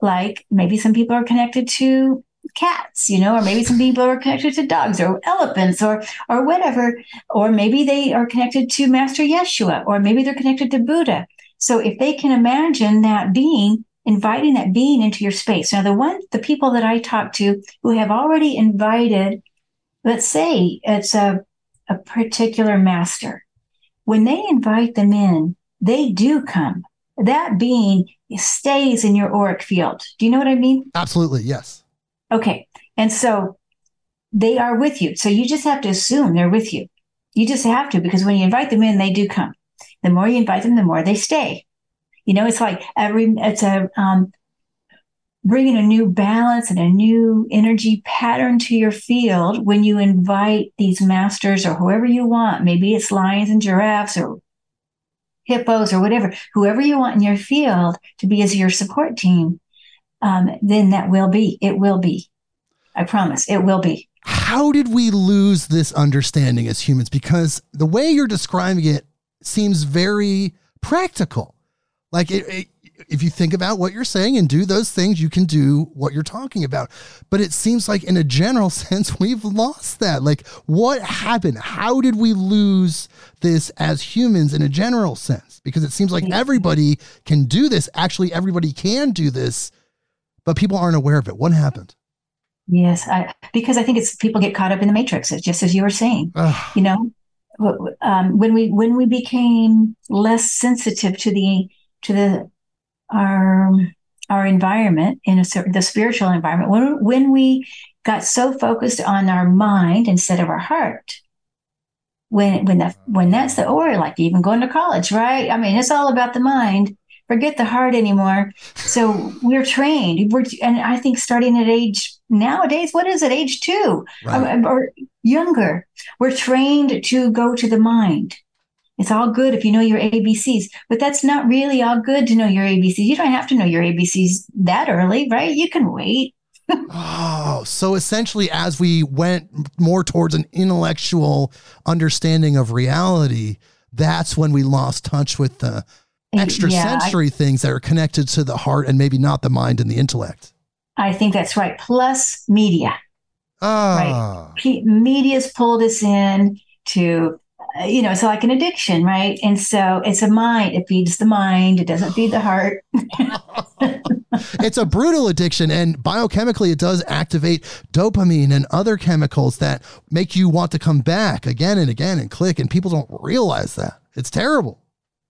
like maybe some people are connected to cats, you know, or maybe some people are connected to dogs or elephants or or whatever, or maybe they are connected to Master Yeshua, or maybe they're connected to Buddha. So if they can imagine that being, inviting that being into your space. Now, the one, the people that I talk to who have already invited, let's say it's a, a particular master, when they invite them in, they do come. That being stays in your auric field. Do you know what I mean? Absolutely. Yes. Okay. And so they are with you. So you just have to assume they're with you. You just have to, because when you invite them in, they do come. The more you invite them, the more they stay. You know, it's like every, it's a, um, bringing a new balance and a new energy pattern to your field when you invite these masters or whoever you want. Maybe it's lions and giraffes or hippos or whatever, whoever you want in your field to be as your support team. Um, then that will be, it will be. I promise it will be. How did we lose this understanding as humans? Because the way you're describing it seems very practical. Like it, it, if you think about what you're saying and do those things, you can do what you're talking about. But it seems like, in a general sense, we've lost that. Like, what happened? How did we lose this as humans in a general sense? Because it seems like everybody can do this. Actually, everybody can do this, but people aren't aware of it. What happened? Yes, I, because I think it's people get caught up in the matrix, just as you were saying. Ugh. You know, um, when we when we became less sensitive to the to the our our environment in a certain the spiritual environment when when we got so focused on our mind instead of our heart when when that when that's the or like even going to college right? I mean it's all about the mind. Forget the heart anymore. So we're trained. We're and i think starting at age nowadays what is it? Age two. Right. or, or younger we're trained to go to the mind it's all good if you know your ABCs, but that's not really all good to know your ABCs. You don't have to know your ABCs that early, right? You can wait. oh, so essentially, as we went more towards an intellectual understanding of reality, that's when we lost touch with the eh, extrasensory yeah, I, things that are connected to the heart and maybe not the mind and the intellect. I think that's right. Plus media. Ah. Right. Media's pulled us in to you know, it's like an addiction, right? And so it's a mind. It feeds the mind. It doesn't feed the heart. it's a brutal addiction. And biochemically, it does activate dopamine and other chemicals that make you want to come back again and again and click. And people don't realize that. It's terrible.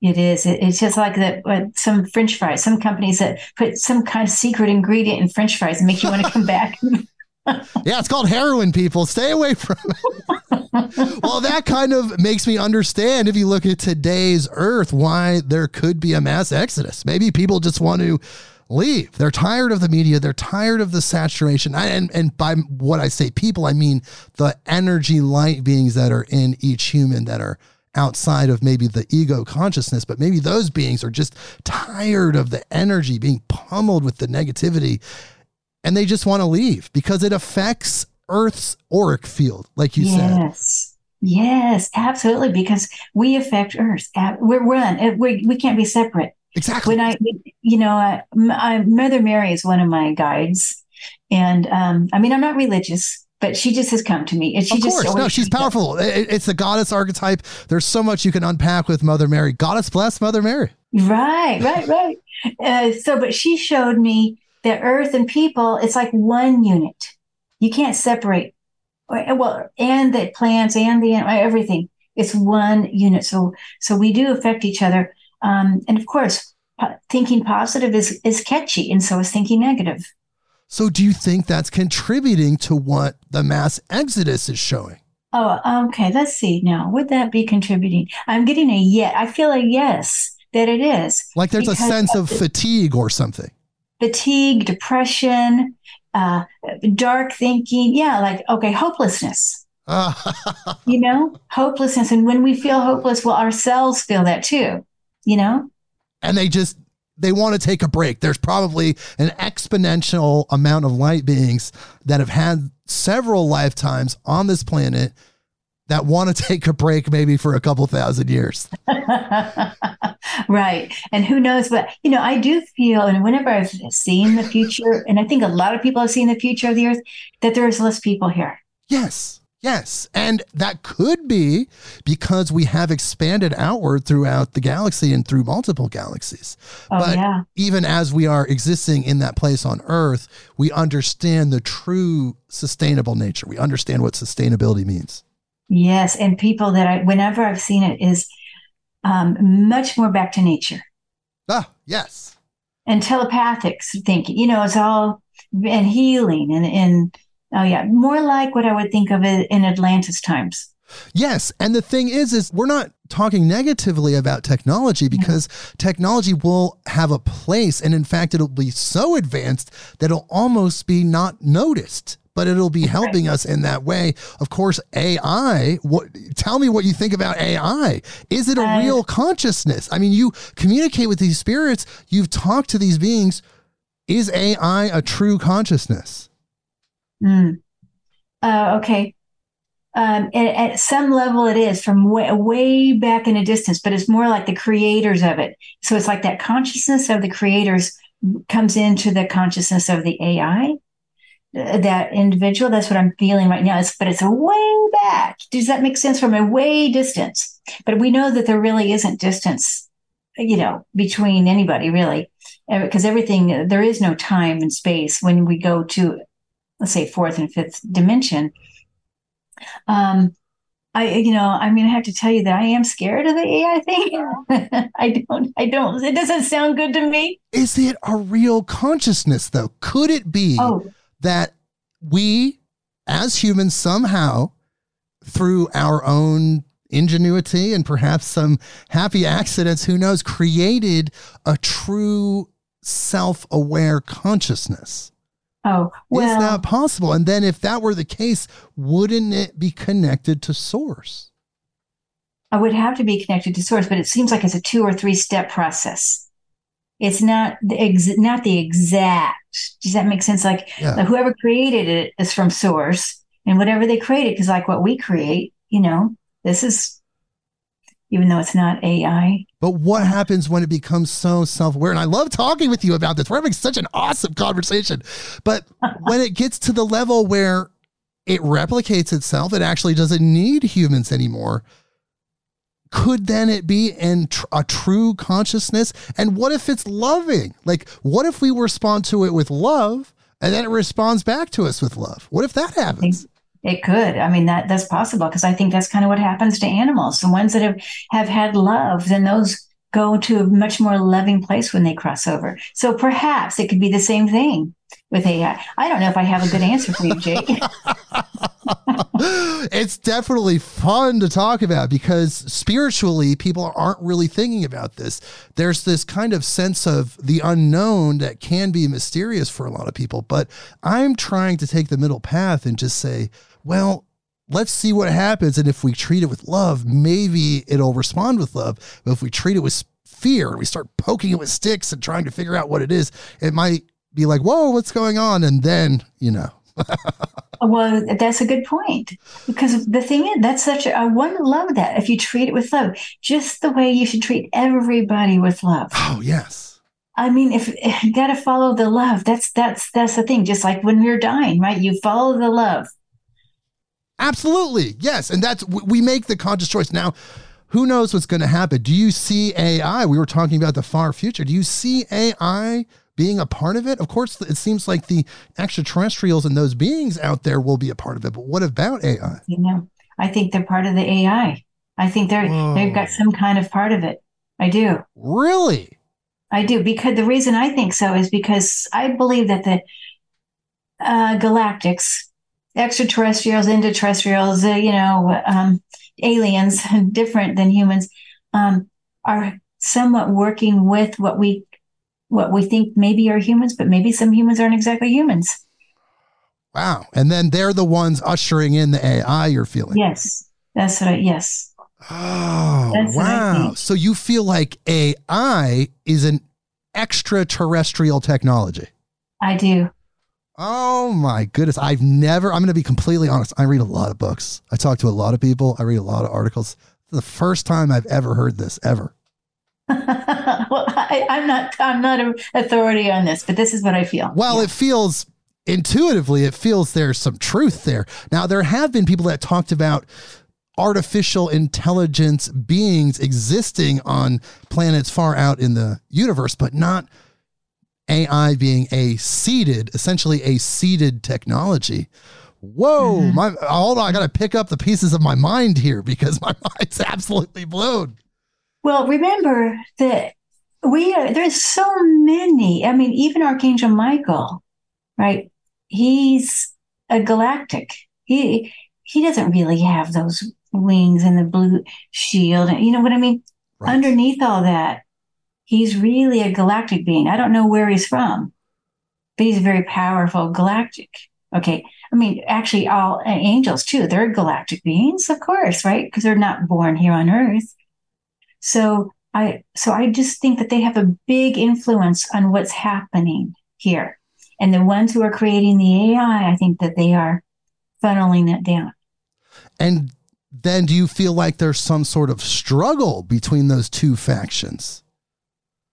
It is. it's just like that. Uh, some French fries. Some companies that put some kind of secret ingredient in French fries and make you want to come back. yeah, it's called heroin. People, stay away from it. well, that kind of makes me understand if you look at today's Earth why there could be a mass exodus. Maybe people just want to leave. They're tired of the media. They're tired of the saturation. And and by what I say people, I mean the energy light beings that are in each human that are outside of maybe the ego consciousness, but maybe those beings are just tired of the energy being pummeled with the negativity and they just want to leave because it affects Earth's auric field, like you yes. said. Yes. Yes, absolutely. Because we affect Earth. We're one. We, we can't be separate. Exactly. When I, you know, I, I, Mother Mary is one of my guides, and um, I mean, I'm not religious, but she just has come to me, and she of course, no, she's powerful. it's the goddess archetype. There's so much you can unpack with Mother Mary. Goddess bless Mother Mary. Right, right, right. Uh, so, but she showed me the earth and people, it's like one unit. You can't separate. Well, and the plants and the everything. It's one unit. So, so we do affect each other. Um, and of course, thinking positive is is catchy, and so is thinking negative. So, do you think that's contributing to what the mass exodus is showing? Oh, okay. Let's see now. Would that be contributing? I'm getting a yes. I feel a yes that it is. Like there's a sense of fatigue or something fatigue, depression, uh, dark thinking. Yeah, like, okay, hopelessness. you know, hopelessness. And when we feel hopeless, well, our cells feel that too, you know? And they just, they want to take a break. There's probably an exponential amount of light beings that have had several lifetimes on this planet that want to take a break maybe for a couple thousand years. right. And who knows but you know, I do feel and whenever I've seen the future, and I think a lot of people have seen the future of the earth, that there's less people here. Yes. Yes. And that could be because we have expanded outward throughout the galaxy and through multiple galaxies. Oh, but yeah. even as we are existing in that place on Earth, we understand the true sustainable nature. We understand what sustainability means. Yes, and people that I, whenever I've seen it, is um, much more back to nature. Ah, yes. And telepathic thinking, you know, it's all and healing and and oh yeah, more like what I would think of it in Atlantis times. Yes, and the thing is, is we're not talking negatively about technology because technology will have a place, and in fact, it'll be so advanced that it'll almost be not noticed but it'll be helping us in that way. Of course, AI, what tell me what you think about AI. Is it a uh, real consciousness? I mean, you communicate with these spirits, you've talked to these beings. Is AI a true consciousness? Mm. Uh, okay. Um, at, at, some level, it is from way, way back in a distance, but it's more like the creators of it. So it's like that consciousness of the creators comes into the consciousness of the AI that individual. That's what I'm feeling right now. It's, but it's a way back. Does that make sense from a way distance? But we know that there really isn't distance, you know, between anybody really, because everything, there is no time and space when we go to, let's say, fourth and fifth dimension. Um, I, you know, I'm going to have to tell you that I am scared of the AI thing. I don't, I don't, it doesn't sound good to me. Is it a real consciousness though? Could it be Oh, that we as humans somehow through our own ingenuity and perhaps some happy accidents, who knows, created a true self aware consciousness. oh, well, Is that possible? And then, if that were the case, wouldn't it be connected to source? I would have to be connected to source, but it seems like it's a two or three step process. It's not the ex- not the exact. Does that make sense? Like, Yeah. like whoever created it is from source, and whatever they created, because like what we create, you know, this is even though it's not AI. But what happens when it becomes so self aware? And I love talking with you about this. We're having such an awesome conversation. But when it gets to the level where it replicates itself, it actually doesn't need humans anymore. Could then it be in tr- a true consciousness? And what if it's loving? Like, what if we respond to it with love and then it responds back to us with love? What if that happens? It could. I mean, that that's possible because I think that's kind of what happens to animals. The ones that have have had love, then those go to a much more loving place when they cross over. So perhaps it could be the same thing with AI. I don't know if I have a good answer for you, Jake. it's definitely fun to talk about because spiritually people aren't really thinking about this. There's this kind of sense of the unknown that can be mysterious for a lot of people, but I'm trying to take the middle path and just say, well, let's see what happens and if we treat it with love, maybe it'll respond with love. But if we treat it with fear and we start poking it with sticks and trying to figure out what it is, it might be like, "Whoa, what's going on?" and then, you know, well, that's a good point because the thing is, that's such a, I want to love that if you treat it with love, just the way you should treat everybody with love. oh, yes. I mean, if you got to follow the love, that's that's that's the thing. Just like when we're dying, right? You follow the love. Absolutely. Yes. And that's, we- make the conscious choice. Now, who knows what's going to happen? Do you see AI? We were talking about the far future. Do you see AI being a part of it? Of course, it seems like the extraterrestrials and those beings out there will be a part of it. But what about AI? You know, I think they're part of the AI. I think they're they've got some kind of part of it. I do. Really? I do because the reason I think so is because I believe that the uh, galactics, extraterrestrials, interterrestrials, uh, you know, um, aliens, different than humans, um, are somewhat working with what we what we think maybe are humans, but maybe some humans aren't exactly humans. Wow. And then they're the ones ushering in the AI you're feeling. Yes, that's what. I, yes, Oh, That's wow. So you feel like AI is an extraterrestrial technology. I do. Oh my goodness. I've never, I'm going to be completely honest. I read a lot of books. I talk to a lot of people. I read a lot of articles. The first time I've ever heard this, ever. well, I, I'm not. I'm not an authority on this, but this is what I feel. Well, Yeah. it feels intuitively, it feels there's some truth there. Now, there have been people that talked about artificial intelligence beings existing on planets far out in the universe, but not AI being a seeded, essentially a seeded technology. Whoa, Mhm. my hold on, I gotta pick up the pieces of my mind here because my mind's absolutely blown. Well, remember that we are, there's so many. I mean, even Archangel Michael, right? He's a galactic. He he doesn't really have those wings and the blue shield. You know what I mean? Right. Underneath all that, he's really a galactic being. I don't know where he's from, but he's very powerful galactic. Okay. I mean, actually, all angels too, they're galactic beings, of course, right? Because they're not born here on Earth. So I so I just think that they have a big influence on what's happening here. And the ones who are creating the AI, I think that they are funneling it down. And then do you feel like there's some sort of struggle between those two factions?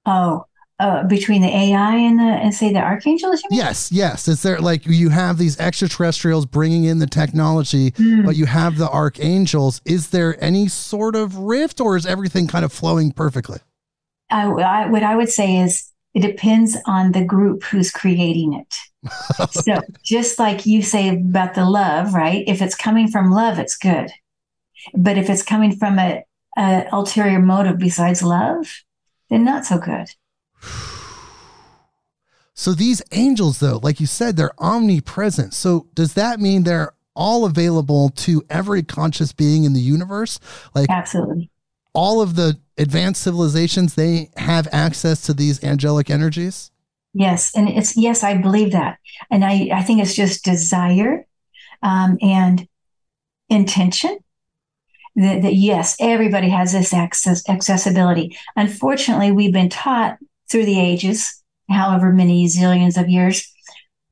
Oh, uh, between the AI and the and say the archangels, you mean? Yes, yes. Is there like you have these extraterrestrials bringing in the technology, Hmm. but you have the archangels? Is there any sort of rift, or is everything kind of flowing perfectly? I, I, what I would say is it depends on the group who's creating it. so just like you say about the love, right? If it's coming from love, it's good. But if it's coming from a, a ulterior motive besides love, then not so good. So these angels, though, like you said, they're omnipresent. So does that mean they're all available to every conscious being in the universe? Like absolutely. All of the advanced civilizations, they have access to these angelic energies? Yes. And it's yes, I believe that. And I, I think it's just desire um, and intention that, that, yes, everybody has this access accessibility. Unfortunately, we've been taught through the ages, however many zillions of years,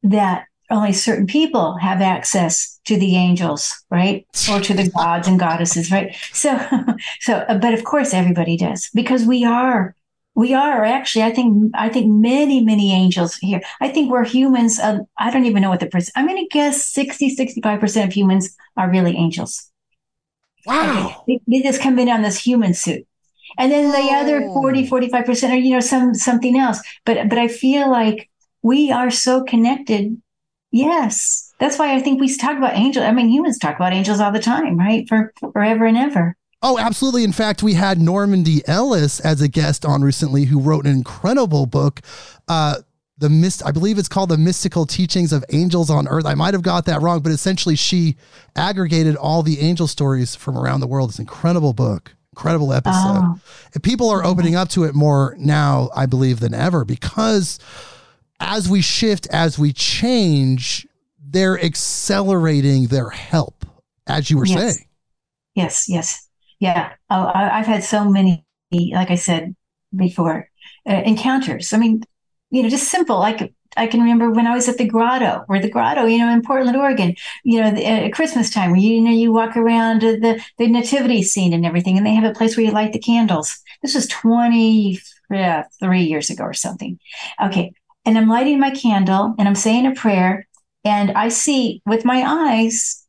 that only certain people have access to the angels, right? Or to the gods and goddesses, right? So, so, but of course everybody does because we are, we are actually, I think, I think many, many angels here. I think we're humans. Uh, I don't even know what the percent, I'm going to guess 60, 65% of humans are really angels. Wow. They, they just come in on this human suit. And then the oh. other 40, 45% are, you know, some, something else. But, but I feel like we are so connected Yes. That's why I think we talk about angels. I mean, humans talk about angels all the time, right? For forever and ever. Oh, absolutely. In fact, we had Norman D. Ellis as a guest on recently who wrote an incredible book. Uh, the mist, I believe it's called The Mystical Teachings of Angels on Earth. I might have got that wrong, but essentially she aggregated all the angel stories from around the world. It's an incredible book, incredible episode. Oh. And people are opening up to it more now, I believe, than ever because as we shift, as we change, they're accelerating their help, as you were yes. saying. Yes, yes. Yeah. Oh, I, have had so many, like I said before, uh, encounters. I mean, you know, just simple. Like I can remember when I was at the grotto, or the grotto, you know, in Portland, Oregon, you know, the, uh, at Christmas time, where you, you know, you walk around the, the nativity scene and everything, and they have a place where you light the candles. This was 23 years ago or something. Okay and I'm lighting my candle and I'm saying a prayer. And I see with my eyes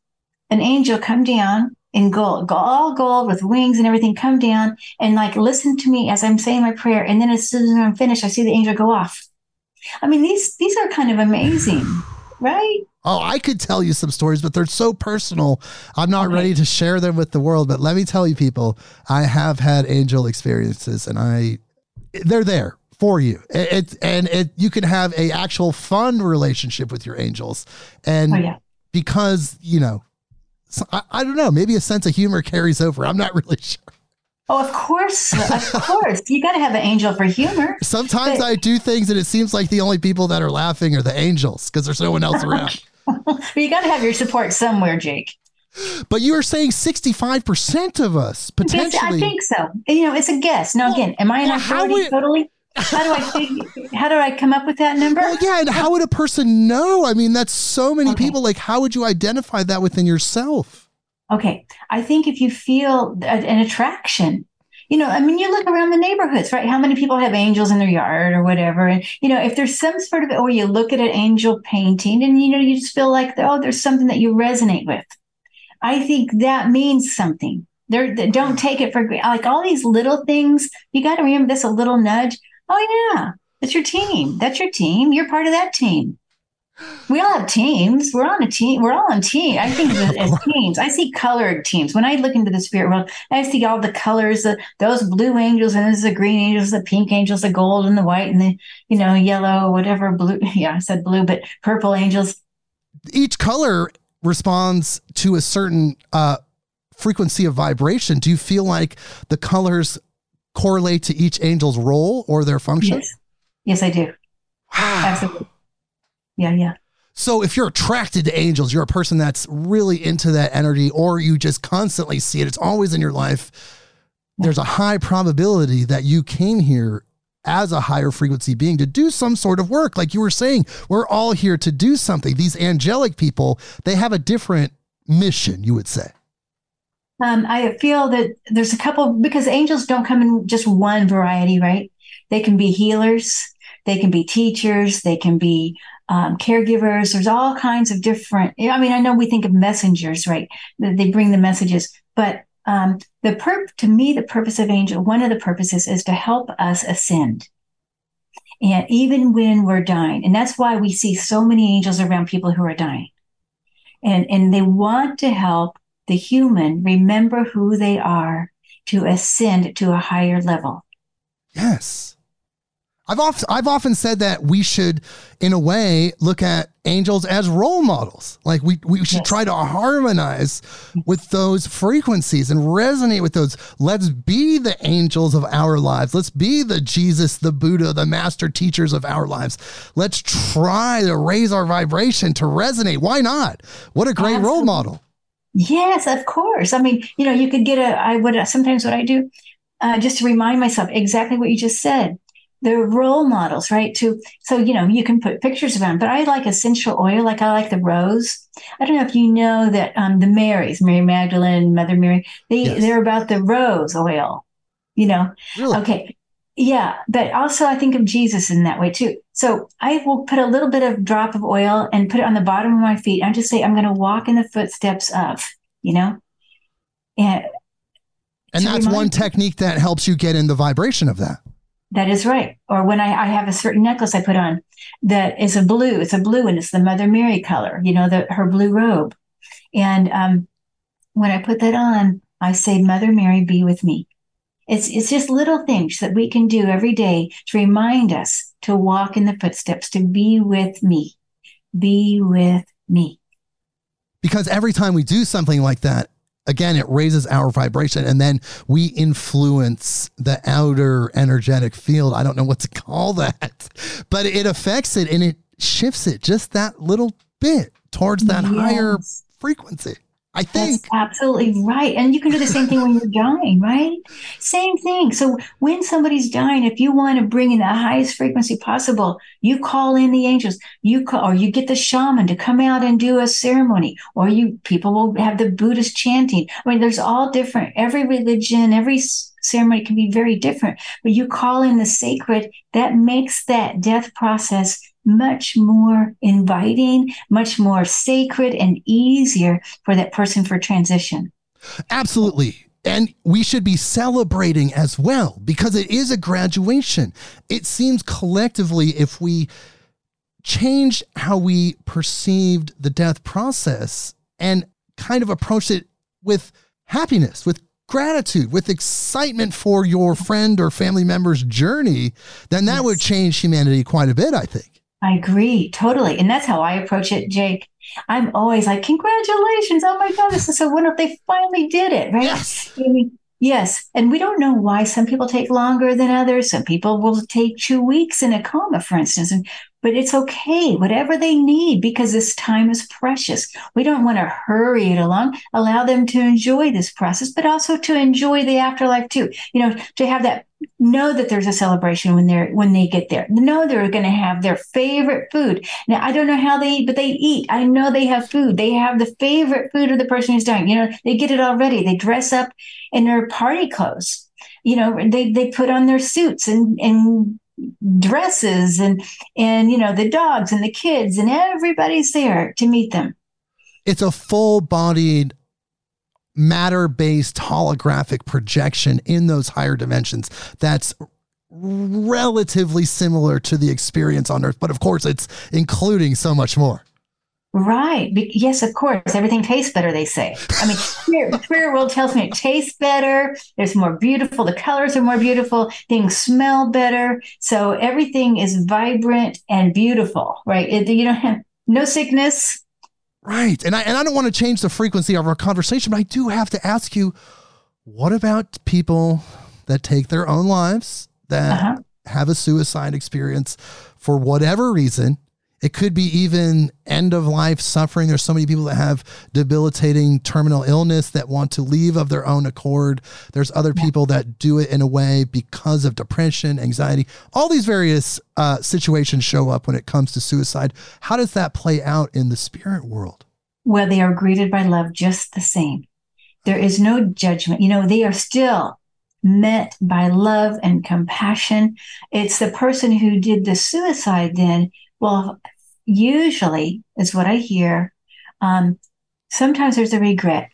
an angel come down in gold, all gold with wings and everything come down and like listen to me as I'm saying my prayer. And then as soon as I'm finished, I see the angel go off. I mean, these these are kind of amazing, right? Oh, I could tell you some stories, but they're so personal. I'm not okay. ready to share them with the world. But let me tell you, people, I have had angel experiences, and I they're there for you. It, it, and it you can have a actual fun relationship with your angels, and oh, yeah. because you know, I, I don't know, maybe a sense of humor carries over. I'm not really sure. Oh, of course, of course. You got to have an angel for humor. Sometimes but, I do things, and it seems like the only people that are laughing are the angels because there's no one else around. but you got to have your support somewhere, Jake. But you are saying 65% of us potentially. I think so. You know, it's a guess. Now, again, am I in authority totally? how do I think, how do I come up with that number? Well, yeah, and how would a person know? I mean, that's so many okay. people. Like, how would you identify that within yourself? Okay, I think if you feel a, an attraction, you know, I mean, you look around the neighborhoods, right? How many people have angels in their yard or whatever? And, you know, if there's some sort of, or you look at an angel painting and, you know, you just feel like, oh, there's something that you resonate with. I think that means something. There, don't mm-hmm. take it for like all these little things. You got to remember this a little nudge. Oh yeah, that's your team. That's your team. You're part of that team. We all have teams. We're on a team. We're all on team. I think as, teams. I see colored teams. When I look into the spirit world, I see all the colors. The, those blue angels, and there's the green angels, the pink angels, the gold and the white, and the you know yellow, whatever blue. Yeah, I said blue, but purple angels. Each color responds to a certain uh, frequency of vibration. Do you feel like the colors correlate to each angel's role or their function? Yes, yes I do. Wow. Absolutely. Yeah, yeah. So if you're attracted to angels, you're a person that's really into that energy, or you just constantly see it, it's always in your life. There's a high probability that you came here as a higher frequency being to do some sort of work. Like you were saying, we're all here to do something. These angelic people, they have a different mission, you would say. Um, I feel that there's a couple because angels don't come in just one variety, right? They can be healers, they can be teachers, they can be um, caregivers. There's all kinds of different. I mean, I know we think of messengers, right? They bring the messages, but um, the perp to me, the purpose of angel, one of the purposes is to help us ascend. And even when we're dying, and that's why we see so many angels around people who are dying, and and they want to help the human remember who they are to ascend to a higher level. Yes. I've often I've often said that we should, in a way, look at angels as role models. Like we we should try to harmonize with those frequencies and resonate with those. Let's be the angels of our lives. Let's be the Jesus, the Buddha, the master teachers of our lives. Let's try to raise our vibration to resonate. Why not? What a great Absolutely. role model. Yes, of course. I mean, you know, you could get a. I would sometimes what I do, uh, just to remind myself exactly what you just said they're role models, right? To so you know you can put pictures of them, but I like essential oil, like I like the rose. I don't know if you know that um, the Marys, Mary Magdalene, Mother Mary, they yes. they're about the rose oil. You know, really? okay, yeah, but also I think of Jesus in that way too. So I will put a little bit of drop of oil and put it on the bottom of my feet. I just say I'm going to walk in the footsteps of, you know, and and that's one technique that helps you get in the vibration of that. That is right. Or when I, I, have a certain necklace I put on that is a blue, it's a blue and it's the Mother Mary color, you know, the, her blue robe. And um, when I put that on, I say, Mother Mary, be with me. It's, it's just little things that we can do every day to remind us to walk in the footsteps, to be with me. Be with me. Because every time we do something like that, again, it raises our vibration and then we influence the outer energetic field. I don't know what to call that, but it affects it and it shifts it just that little bit towards that yes. higher frequency. I think. That's absolutely right. And you can do the same thing when you're dying, right? Same thing. So when somebody's dying, if you want to bring in the highest frequency possible, you call in the angels, you call, or you get the shaman to come out and do a ceremony, or you people will have the Buddhist chanting. I mean, there's all different. Every religion, every ceremony can be very different, but you call in the sacred that makes that death process much more inviting, much more sacred and easier for that person for transition. Absolutely. And we should be celebrating as well because it is a graduation. It seems collectively, if we changed how we perceived the death process and kind of approached it with happiness, with gratitude, with excitement for your friend or family member's journey, then that yes. would change humanity quite a bit, I think. I agree totally. And that's how I approach it, Jake. I'm always like, congratulations. Oh my God, this is so wonderful. They finally did it, right? Yes. I mean, yes. And we don't know why some people take longer than others. Some people will take two weeks in a coma, for instance. And but it's okay, whatever they need, because this time is precious. We don't want to hurry it along. Allow them to enjoy this process, but also to enjoy the afterlife too. You know, to have that know that there's a celebration when they're when they get there. Know they're going to have their favorite food. Now I don't know how they eat, but they eat. I know they have food. They have the favorite food of the person who's dying. You know, they get it already. They dress up in their party clothes. You know, they they put on their suits and and dresses and and you know the dogs and the kids and everybody's there to meet them. It's a full-bodied matter-based holographic projection in those higher dimensions that's relatively similar to the experience on earth but of course it's including so much more Right. Yes, of course. Everything tastes better, they say. I mean, spirit, spirit world tells me it tastes better. It's more beautiful. The colors are more beautiful. Things smell better. So everything is vibrant and beautiful, right? It, you don't have no sickness. Right. And I, and I don't want to change the frequency of our conversation, but I do have to ask you what about people that take their own lives, that uh-huh. have a suicide experience for whatever reason? It could be even end of life suffering. There's so many people that have debilitating terminal illness that want to leave of their own accord. There's other people that do it in a way because of depression, anxiety. All these various uh, situations show up when it comes to suicide. How does that play out in the spirit world? Well, they are greeted by love just the same. There is no judgment. You know, they are still met by love and compassion. It's the person who did the suicide then well, usually is what I hear. Um, sometimes there's a regret.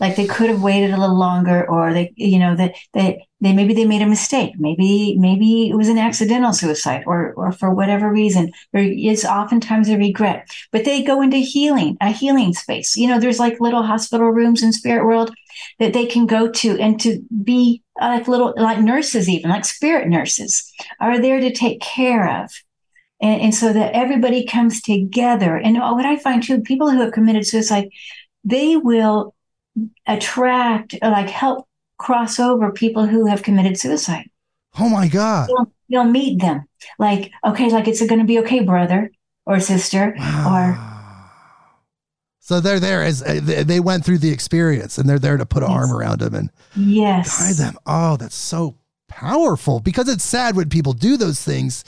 like they could have waited a little longer or they you know that they, they maybe they made a mistake maybe maybe it was an accidental suicide or or for whatever reason there is oftentimes a regret but they go into healing a healing space you know there's like little hospital rooms in spirit world that they can go to and to be like little like nurses even like spirit nurses are there to take care of and, and so that everybody comes together and what i find too people who have committed suicide they will attract, like help cross over people who have committed suicide. Oh my God. You'll, you'll meet them. Like, okay, like it's going to be okay, brother or sister wow. or. So they're there as uh, they went through the experience and they're there to put an yes. arm around them and yes. guide them. Oh, that's so powerful because it's sad when people do those things.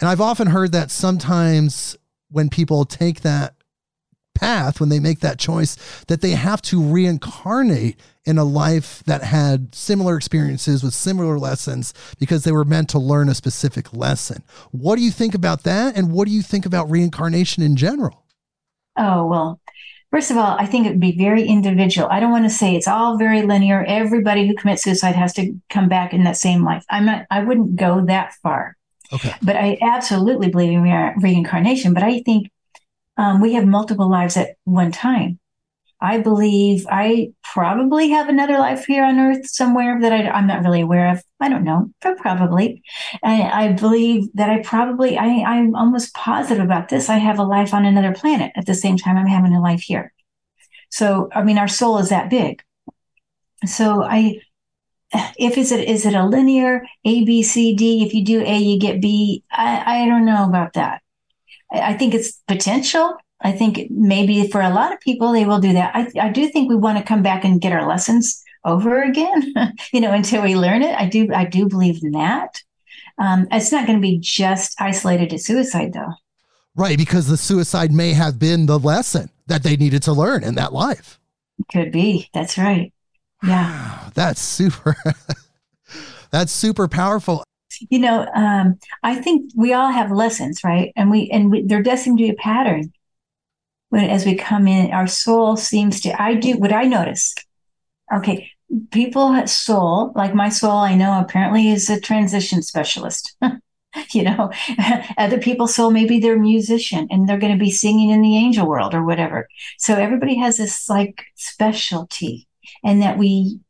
And I've often heard that sometimes when people take that path when they make that choice that they have to reincarnate in a life that had similar experiences with similar lessons because they were meant to learn a specific lesson. What do you think about that? And what do you think about reincarnation in general? Oh, well, First of all, I think it would be very individual. I don't want to say it's all very linear. Everybody who commits suicide has to come back in that same life. I'm not, I wouldn't go that far. Okay. But I absolutely believe in re- reincarnation. But I think um, we have multiple lives at one time. I believe I probably have another life here on Earth somewhere that I, am not really aware of. I don't know, but probably. I, I believe that I probably, I, I'm almost positive about this. I have a life on another planet at the same time I'm having a life here. So, I mean, our soul is that big. So I, if is it is it a linear A B C D? If you do A, you get B. I, I don't know about that. I think it's potential. I think maybe for a lot of people, they will do that. I, I do think we want to come back and get our lessons over again, you know, until we learn it. I do, I do believe in that. Um, it's not going to be just isolated to suicide, though. Right, because the suicide may have been the lesson that they needed to learn in that life. Could be. That's right. Yeah. That's super. that's super powerful you know, um, I think we all have lessons, right? And we and we, they're destined to be a pattern. When as we come in, our soul seems to. I do what I notice. Okay, people soul, like my soul, I know apparently is a transition specialist. you know, other people's soul maybe they're a musician and they're going to be singing in the angel world or whatever. So everybody has this like specialty, and that we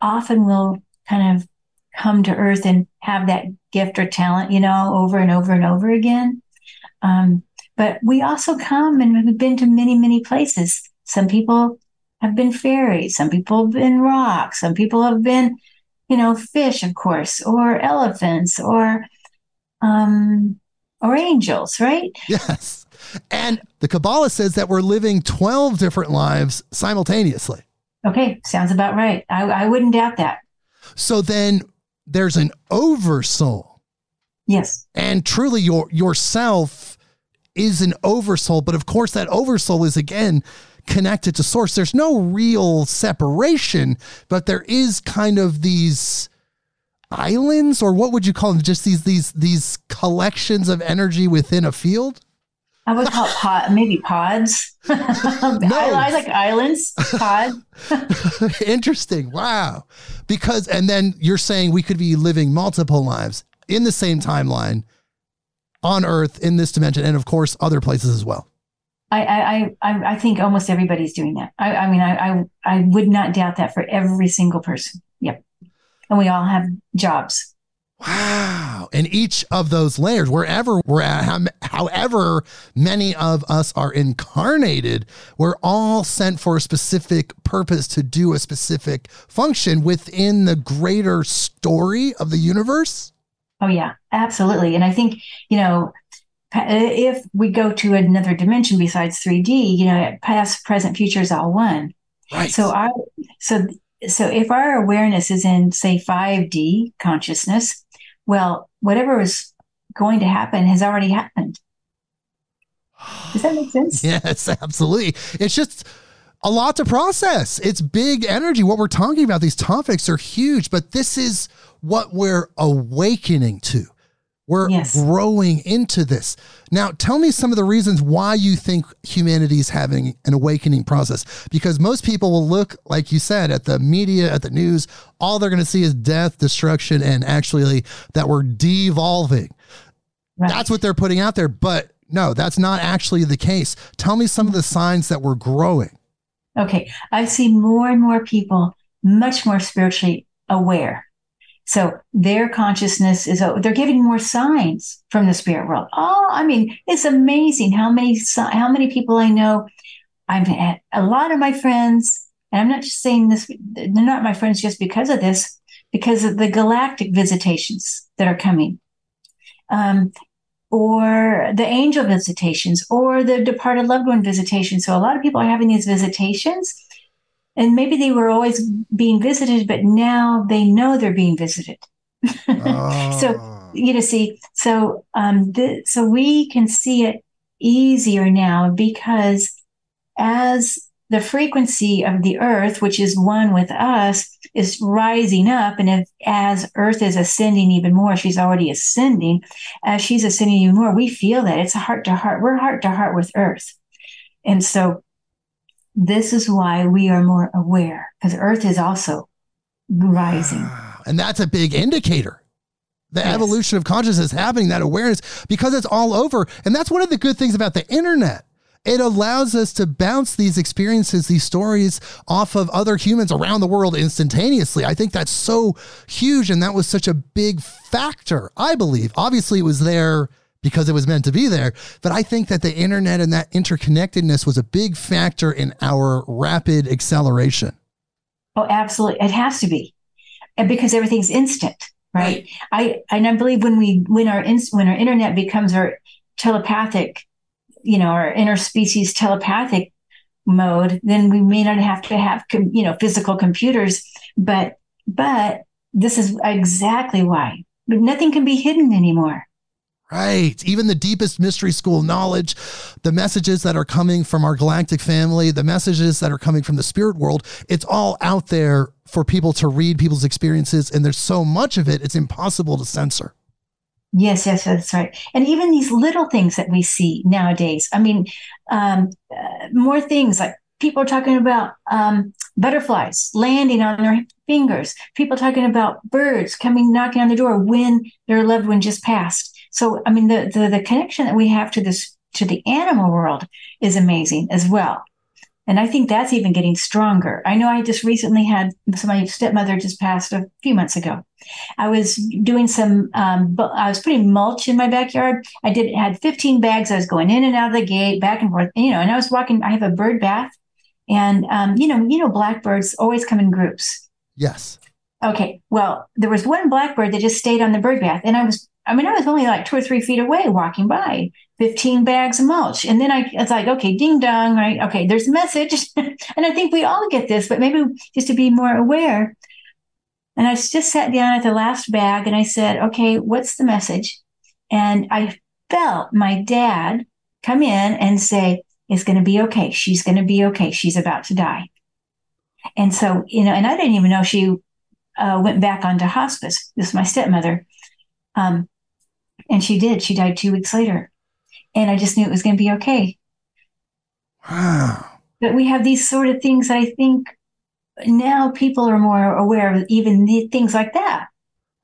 often will kind of come to earth and have that gift or talent, you know, over and over and over again. Um, but we also come and we've been to many, many places. Some people have been fairies, some people have been rocks, some people have been, you know, fish, of course, or elephants, or um, or angels, right? Yes. And the Kabbalah says that we're living 12 different lives simultaneously. Okay, sounds about right. I, I wouldn't doubt that. So then there's an oversoul. Yes. And truly your yourself is an oversoul, but of course that oversoul is again connected to source. There's no real separation, but there is kind of these islands or what would you call them? Just these these these collections of energy within a field? I would call it pod, maybe pods. no. I, I, like islands, pod. Interesting. Wow. Because, and then you're saying we could be living multiple lives in the same timeline on Earth in this dimension, and of course, other places as well. I, I, I, I think almost everybody's doing that. I, I mean, I, I, I would not doubt that for every single person. Yep. And we all have jobs. Wow. And each of those layers, wherever we're at, however many of us are incarnated, we're all sent for a specific purpose to do a specific function within the greater story of the universe. Oh, yeah, absolutely. And I think, you know, if we go to another dimension besides 3D, you know, past, present, future is all one. Right. So I, so so if our awareness is in say 5D consciousness, well, whatever is going to happen has already happened. Does that make sense? yes, absolutely. It's just a lot to process. It's big energy. What we're talking about, these topics are huge, but this is what we're awakening to. We're Yes. growing into this. Now, tell me some of the reasons why you think humanity is having an awakening process. Because most people will look, like you said, at the media, at the news, all they're going to see is death, destruction, and actually that we're devolving. Right. That's what they're putting out there. But no, that's not actually the case. Tell me some of the signs that we're growing. Okay. I see more and more people much more spiritually aware. So their consciousness is, they're giving more signs from the spirit world. Oh, I mean, it's amazing how many, how many people I know. I've had a lot of my friends, and I'm not just saying this, they're not my friends just because of this, because of the galactic visitations that are coming. Um, or the angel visitations or the departed loved one visitations. So a lot of people are having these visitations and maybe they were always being visited, but now they know they're being visited. So, Oh. You know, see, so um, th- so we can see it easier now because as the frequency of the earth, which is one with us, is rising up, and if as Earth is ascending even more, she's already ascending. As she's ascending even more, we feel that it's a heart to heart. We're heart to heart with Earth, and so this is why we are more aware because Earth is also rising. Ah, and that's a big indicator. The Yes. evolution of consciousness happening, that awareness, because it's all over. And that's one of the good things about the internet. It allows us to bounce these experiences, these stories off of other humans around the world instantaneously. I think that's so huge. And that was such a big factor, I believe. Obviously, it was there because it was meant to be there. But I think that the internet and that interconnectedness was a big factor in our rapid acceleration. Oh, absolutely. It has to be. And because everything's instant, right? I and I believe when we when our ins- when our internet becomes our telepathic, you know, our interspecies telepathic mode, then we may not have to have com- you know physical computers, but but this is exactly why. But nothing can be hidden anymore. Right. Even the deepest mystery school knowledge, the messages that are coming from our galactic family, the messages that are coming from the spirit world, it's all out there for people to read people's experiences. And there's so much of it, it's impossible to censor. Yes, yes, that's right. And even these little things that we see nowadays. I mean, um, uh, more things like people are talking about um, butterflies landing on their fingers. People talking about birds coming knocking on the door when their loved one just passed. So, I mean, the the, the connection that we have to this to the animal world is amazing as well. And I think that's even getting stronger. I know I just recently had so my stepmother just passed a few months ago. I was doing some, um, I was putting mulch in my backyard. I did had 15 bags. I was going in and out of the gate, back and forth, you know, and I was walking. I have a bird bath, and um, you know, you know, blackbirds always come in groups. Yes. Okay, well, there was one blackbird that just stayed on the bird bath, and I was, I mean, I was only like two or three feet away walking by, 15 bags of mulch. And then I, it's like, okay, ding dong, right? Okay, there's a message. and I think we all get this, but maybe just to be more aware. And I just sat down at the last bag and I said, okay, what's the message? And I felt my dad come in and say, it's going to be okay. She's going to be okay. She's about to die. And so, you know, and I didn't even know she uh, went back onto hospice. This is my stepmother. Um, and she did. She died two weeks later. And I just knew it was going to be okay. Wow. But we have these sort of things that I think now people are more aware of, even the things like that.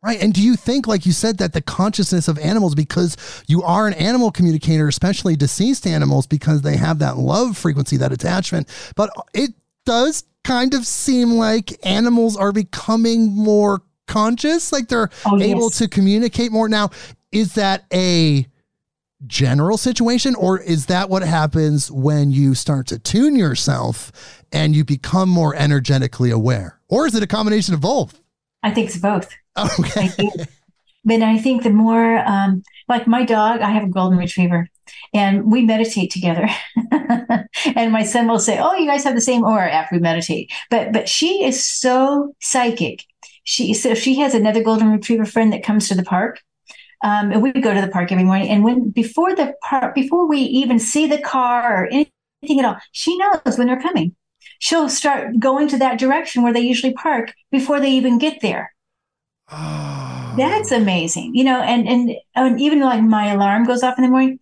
Right. And do you think, like you said, that the consciousness of animals, because you are an animal communicator, especially deceased animals, because they have that love frequency, that attachment, but it does kind of seem like animals are becoming more conscious, like they're Oh, able yes. to communicate more. Now, is that a general situation, or is that what happens when you start to tune yourself and you become more energetically aware? Or is it a combination of both? I think it's both. Okay. I think, but I think the more, um, like my dog, I have a golden retriever, and we meditate together. and my son will say, "Oh, you guys have the same aura after we meditate." But but she is so psychic. She so if she has another golden retriever friend that comes to the park. Um, and we go to the park every morning, and when before the park, before we even see the car or anything at all, she knows when they're coming. She'll start going to that direction where they usually park before they even get there. That's amazing. You know, and, and and even like my alarm goes off in the morning,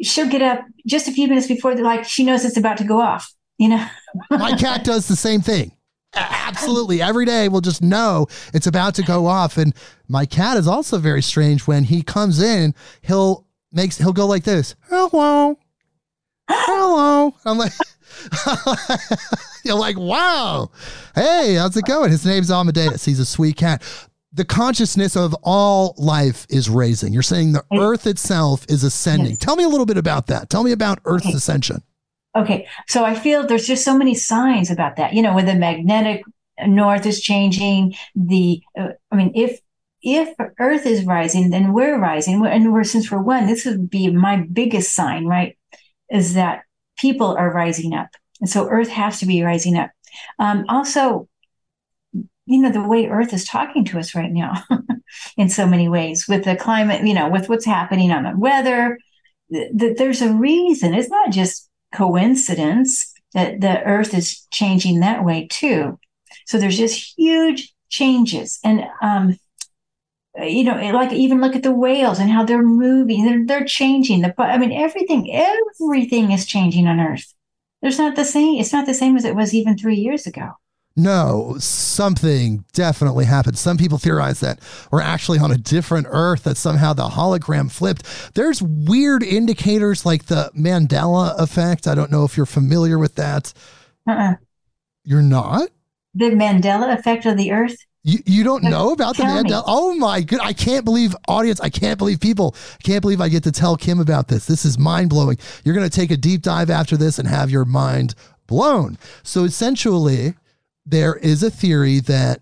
she'll get up just a few minutes before the like she knows it's about to go off. You know, my cat does the same thing. Absolutely. Every day we'll just know it's about to go off. And my cat is also very strange. When he comes in, he'll makes he'll go like this. Hello. Hello. I'm like You're like, wow. Hey, how's it going? His name's Amadeus. He's a sweet cat. The consciousness of all life is raising. You're saying the earth itself is ascending. Tell me a little bit about that. Tell me about Earth's ascension. Okay. So I feel there's just so many signs about that. You know, when the magnetic north is changing, the, uh, I mean, if if Earth is rising, then we're rising. And we're, since we're one, this would be my biggest sign, right? Is that people are rising up. And so Earth has to be rising up. Um, also, you know, the way Earth is talking to us right now in so many ways with the climate, you know, with what's happening on the weather, that there's a reason. It's not just coincidence that the Earth is changing that way too. So there's just huge changes. And, um, you know, like even look at the whales and how they're moving. They're, they're changing. The, I mean, everything, everything is changing on Earth. There's not the same. It's not the same as it was even three years ago. No, something definitely happened. Some people theorize that we're actually on a different Earth, that somehow the hologram flipped. There's weird indicators like the Mandela effect. I don't know if you're familiar with that. Uh-uh. You're not? The Mandela effect of the Earth? You, you don't know about the Mandela? Me. Oh my good! I can't believe audience. I can't believe people. I can't believe I get to tell Kim about this. This is mind blowing. You're going to take a deep dive after this and have your mind blown. So essentially, there is a theory that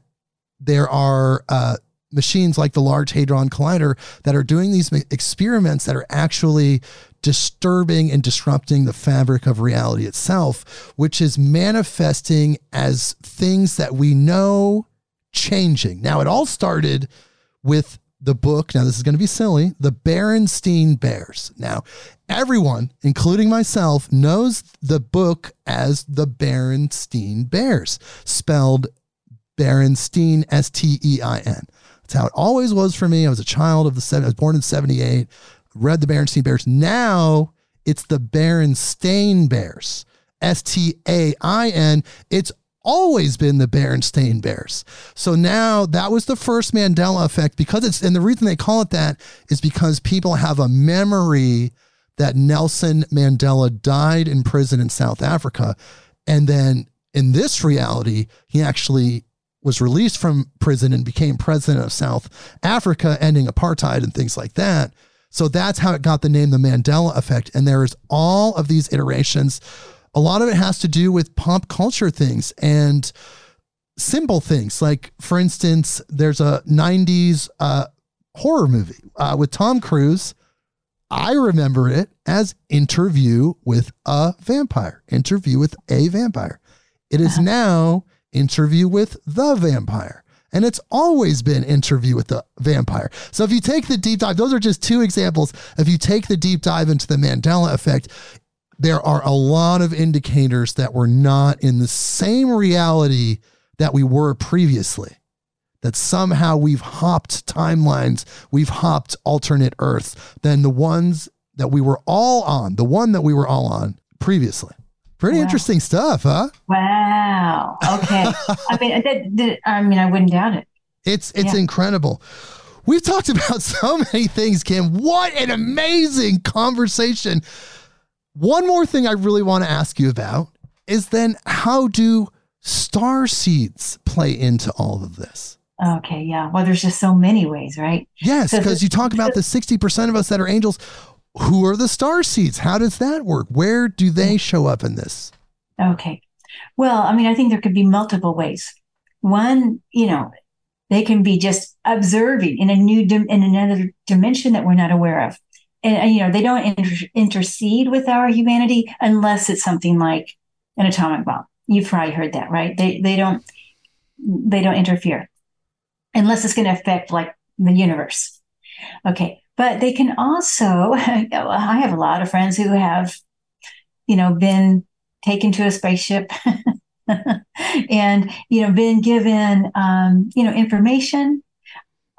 there are uh, machines like the Large Hadron Collider that are doing these experiments that are actually disturbing and disrupting the fabric of reality itself, which is manifesting as things that we know changing. Now, it all started with the book. Now, this is going to be silly the Berenstein Bears. Now, everyone, including myself, knows the book as the Berenstein Bears, spelled Berenstein, S T E I N. That's how it always was for me. I was a child of the seven, I was born in 78, read the Berenstein Bears. Now it's the Berenstain Bears. S T A I N. It's always been the Berenstain Bears. So now that was the first Mandela effect because it's, and the reason they call it that is because people have a memory that Nelson Mandela died in prison in South Africa. And then in this reality, he actually was released from prison and became president of South Africa, ending apartheid and things like that. So that's how it got the name the Mandela effect. And there is all of these iterations a lot of it has to do with pop culture things and simple things. Like, for instance, there's a 90s uh, horror movie uh, with Tom Cruise. I remember it as Interview with a Vampire. Interview with a Vampire. It is uh-huh. now Interview with the Vampire. And it's always been Interview with the Vampire. So if you take the deep dive, those are just two examples. If you take the deep dive into the Mandela effect, there are a lot of indicators that we're not in the same reality that we were previously. That somehow we've hopped timelines, we've hopped alternate Earths than the ones that we were all on, the one that we were all on previously. Pretty wow. interesting stuff, huh? Wow. Okay. I mean, that, that, I mean, I wouldn't doubt it. It's it's yeah. incredible. We've talked about so many things, Kim. What an amazing conversation. One more thing I really want to ask you about is then how do star seeds play into all of this? Okay, yeah. Well, there's just so many ways, right? Yes, because you talk about the 60% of us that are angels. Who are the star seeds? How does that work? Where do they show up in this? Okay. Well, I mean, I think there could be multiple ways. One, you know, they can be just observing in a new dim- in another dimension that we're not aware of and you know they don't inter- intercede with our humanity unless it's something like an atomic bomb. You've probably heard that right? They they don't they don't interfere unless it's going to affect like the universe. Okay but they can also i have a lot of friends who have you know been taken to a spaceship and you know been given um, you know information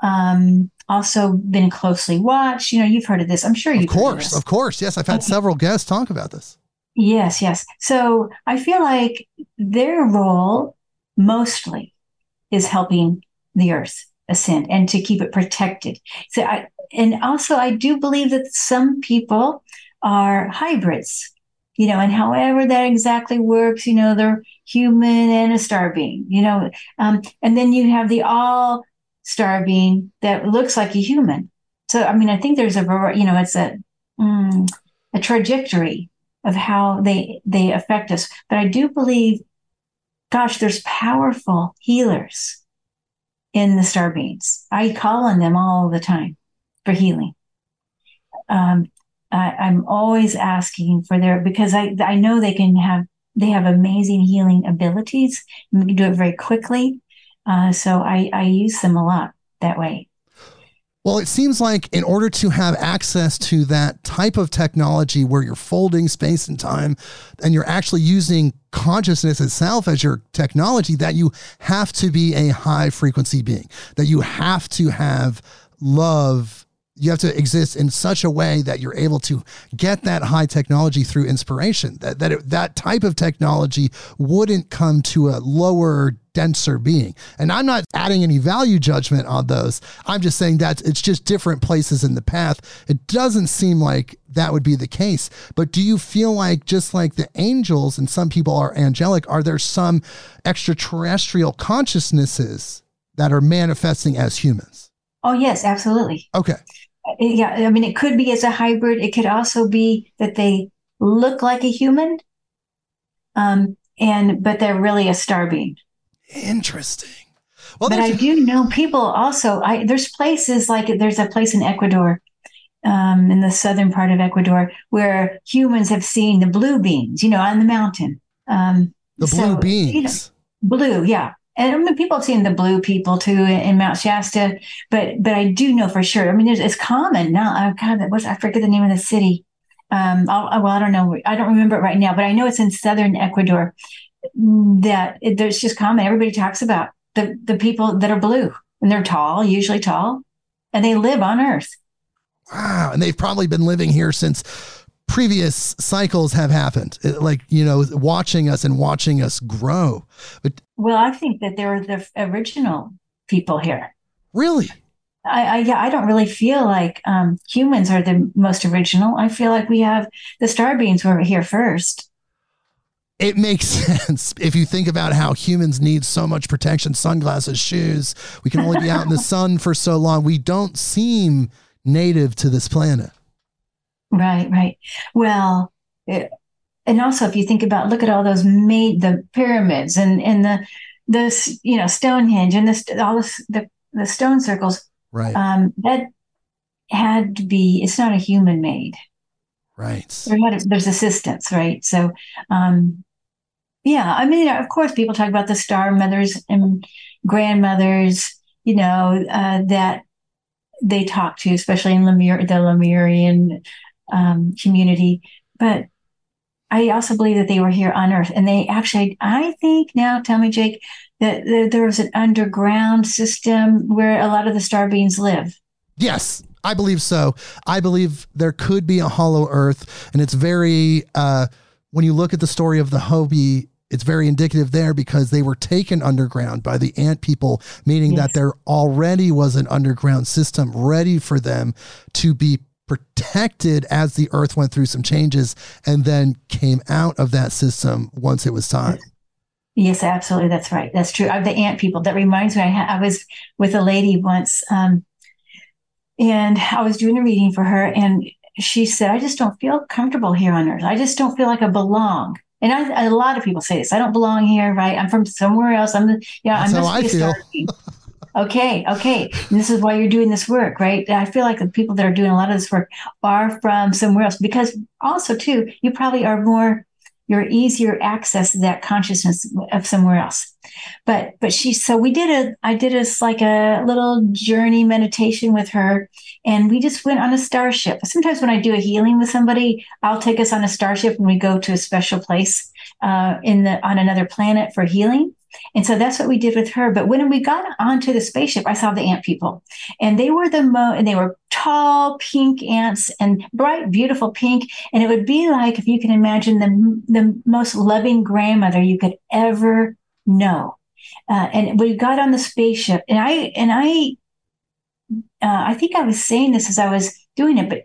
um, also been closely watched. You know, you've heard of this. I'm sure you've Of course, of course. Yes, I've had Okay. several guests talk about this. Yes, yes. So I feel like their role mostly is helping the earth ascend and to keep it protected. So I, and also I do believe that some people are hybrids, you know, and however that exactly works, you know, they're human and a star being, you know, um, and then you have the all star being that looks like a human. So, I mean, I think there's a, you know, it's a, mm, a trajectory of how they they affect us. But I do believe, gosh, there's powerful healers in the star beings. I call on them all the time for healing. Um, I, I'm always asking for their because I I know they can have they have amazing healing abilities. And we can do it very quickly. Uh, so I I use them a lot that way. Well, it seems like in order to have access to that type of technology where you're folding space and time and you're actually using consciousness itself as your technology, that you have to be a high frequency being, that you have to have love. You have to exist in such a way that you're able to get that high technology through inspiration. That that it, that type of technology wouldn't come to a lower, denser being. And I'm not adding any value judgment on those. I'm just saying that it's just different places in the path. It doesn't seem like that would be the case. But do you feel like just like the angels and some people are angelic, are there some extraterrestrial consciousnesses that are manifesting as humans? Oh yes, absolutely. Okay. yeah i mean it could be as a hybrid it could also be that they look like a human um and but they're really a star being Interesting. Well, but i do know people also i there's places like there's a place in ecuador um in the southern part of ecuador where humans have seen the blue beings you know on the mountain um the blue so, you know, blue yeah and I mean, people have seen the blue people too in, in Mount Shasta, but but I do know for sure. I mean, it's common now. Oh God, that was I forget the name of the city. Um, I'll, well, I don't know. I don't remember it right now, but I know it's in southern Ecuador. That it, there's just common. Everybody talks about the the people that are blue and they're tall, usually tall, and they live on Earth. Wow. And they've probably been living here since previous cycles have happened. It- Like, you know, watching us and watching us grow. But Well, I think that they're the original people here. really, I, I yeah, I don't really feel like um, humans are the most original. I feel like we have the star beings were here first. It makes sense if you think about how humans need so much protection sunglasses, shoes. We can only be out in the sun for so long. We don't seem native to this planet. Right, right. Well, it, and also if you think about, look at all those made the pyramids and and the the you know Stonehenge and the st- all this, the the stone circles. Right. Um, that had to be. It's not a human made. right. There's assistance, right? So, um, yeah. I mean, of course, people talk about the star mothers and grandmothers. You know uh, that they talk to, especially in Lemur, the Lemurian um, community. But I also believe that they were here on Earth, and they actually, I think now, tell me, Jake, that there, there was an underground system where a lot of the star beings live. Yes, I believe so. I believe there could be a hollow earth, and it's very uh, when you look at the story of the Hopi, it's very indicative there because they were taken underground by the ant people, meaning that there already was an underground system ready for them to be protected as the earth went through some changes and then came out of that system once it was time. Yes, absolutely. That's right. That's true. Uh, the ant people. That reminds me. I, ha- I was with a lady once, um, and I was doing a reading for her, and she said, "I just don't feel comfortable here on Earth. I just don't feel like I belong." And I, a lot of people say this. I don't belong here, right? I'm from somewhere else. I'm the yeah. That's I'm how I feel. okay, okay. And this is why you're doing this work, right? I feel like the people that are doing a lot of this work are from somewhere else because also too, you probably are more you're easier access to that consciousness of somewhere else. But but she so we did a I did a like a little journey meditation with her and we just went on a starship. Sometimes when I do a healing with somebody, I'll take us on a starship and we go to a special place uh, in the on another planet for healing. And so that's what we did with her. But when we got onto the spaceship, I saw the ant people, and they were the mo and they were tall pink ants and bright, beautiful pink. And it would be like if you can imagine the the most loving grandmother you could ever know. Uh, and we got on the spaceship, and I and I, uh, I think I was saying this as I was doing it, but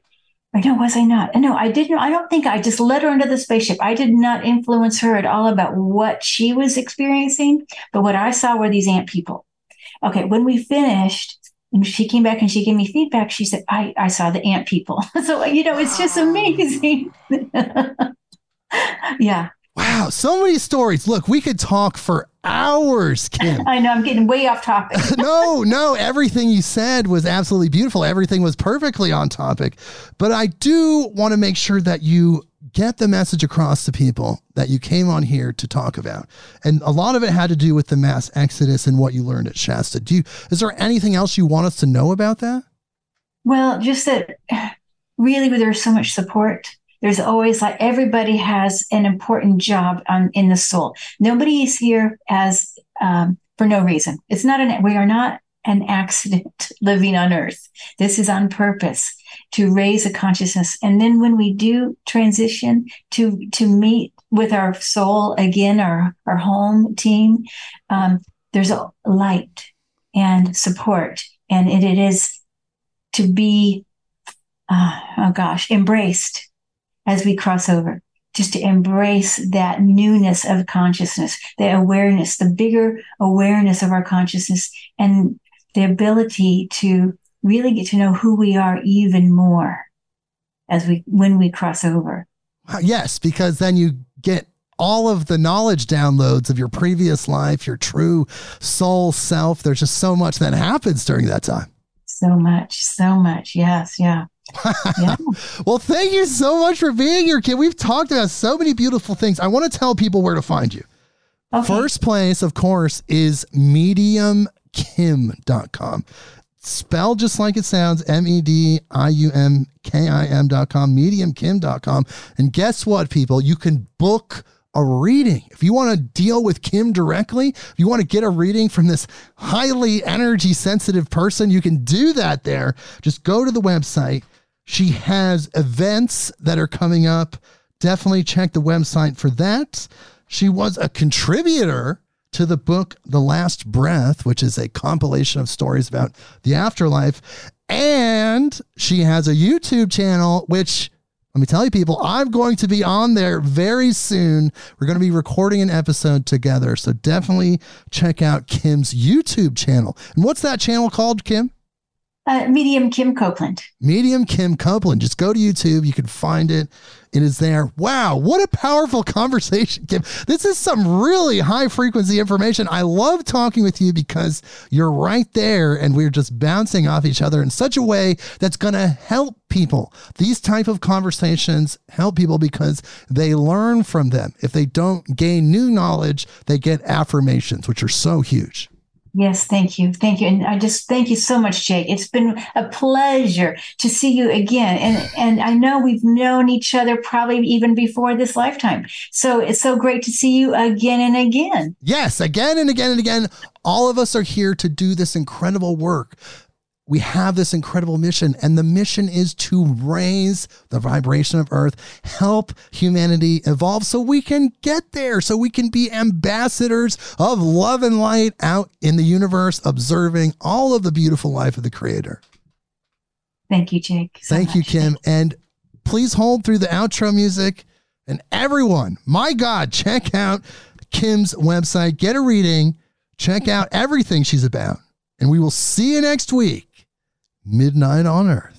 or no, was I not? No, I didn't. I don't think I just let her into the spaceship. I did not influence her at all about what she was experiencing, but what I saw were these ant people. Okay, when we finished, and she came back and she gave me feedback, she said, I, I saw the ant people. so, you know, it's just amazing. yeah. Wow, so many stories. Look, we could talk for hours, Kim. I know I'm getting way off topic. no, no, everything you said was absolutely beautiful. Everything was perfectly on topic. But I do want to make sure that you get the message across to people that you came on here to talk about. And a lot of it had to do with the mass exodus and what you learned at Shasta. Do you is there anything else you want us to know about that? Well, just that really there's so much support there's always like everybody has an important job on in the soul. Nobody is here as um, for no reason. It's not an we are not an accident living on earth. This is on purpose to raise a consciousness. And then when we do transition to to meet with our soul again, our our home team, um, there's a light and support, and it, it is to be, uh, oh gosh, embraced as we cross over, just to embrace that newness of consciousness, the awareness, the bigger awareness of our consciousness, and the ability to really get to know who we are even more as we when we cross over. Uh, yes, because then you get all of the knowledge downloads of your previous life, your true soul self. There's just so much that happens during that time. So much, so much. Yes, yeah yeah. well, thank you so much for being here, kid. We've talked about so many beautiful things. I want to tell people where to find you. Okay. First place, of course, is mediumkim.com. Spelled just like it sounds, M E D I U M K I M.com, mediumkim.com. And guess what, people? You can book a reading. If you want to deal with Kim directly, if you want to get a reading from this highly energy sensitive person, you can do that there. Just go to the website she has events that are coming up. Definitely check the website for that. She was a contributor to the book The Last Breath, which is a compilation of stories about the afterlife. And she has a YouTube channel, which let me tell you, people, I'm going to be on there very soon. We're going to be recording an episode together. So definitely check out Kim's YouTube channel. And what's that channel called, Kim? Uh, Medium Kim Copeland. Medium Kim Copeland. Just go to YouTube. You can find it. It is there. Wow, what a powerful conversation, Kim. This is some really high frequency information. I love talking with you because you're right there and we're just bouncing off each other in such a way that's going to help people. These type of conversations help people because they learn from them. If they don't gain new knowledge, they get affirmations, which are so huge. Yes, thank you. Thank you. And I just thank you so much, Jake. It's been a pleasure to see you again. And and I know we've known each other probably even before this lifetime. So it's so great to see you again and again. Yes, again and again and again. All of us are here to do this incredible work we have this incredible mission, and the mission is to raise the vibration of Earth, help humanity evolve so we can get there, so we can be ambassadors of love and light out in the universe, observing all of the beautiful life of the Creator. Thank you, Jake. So Thank much. you, Kim. And please hold through the outro music. And everyone, my God, check out Kim's website, get a reading, check out everything she's about. And we will see you next week. Midnight on Earth.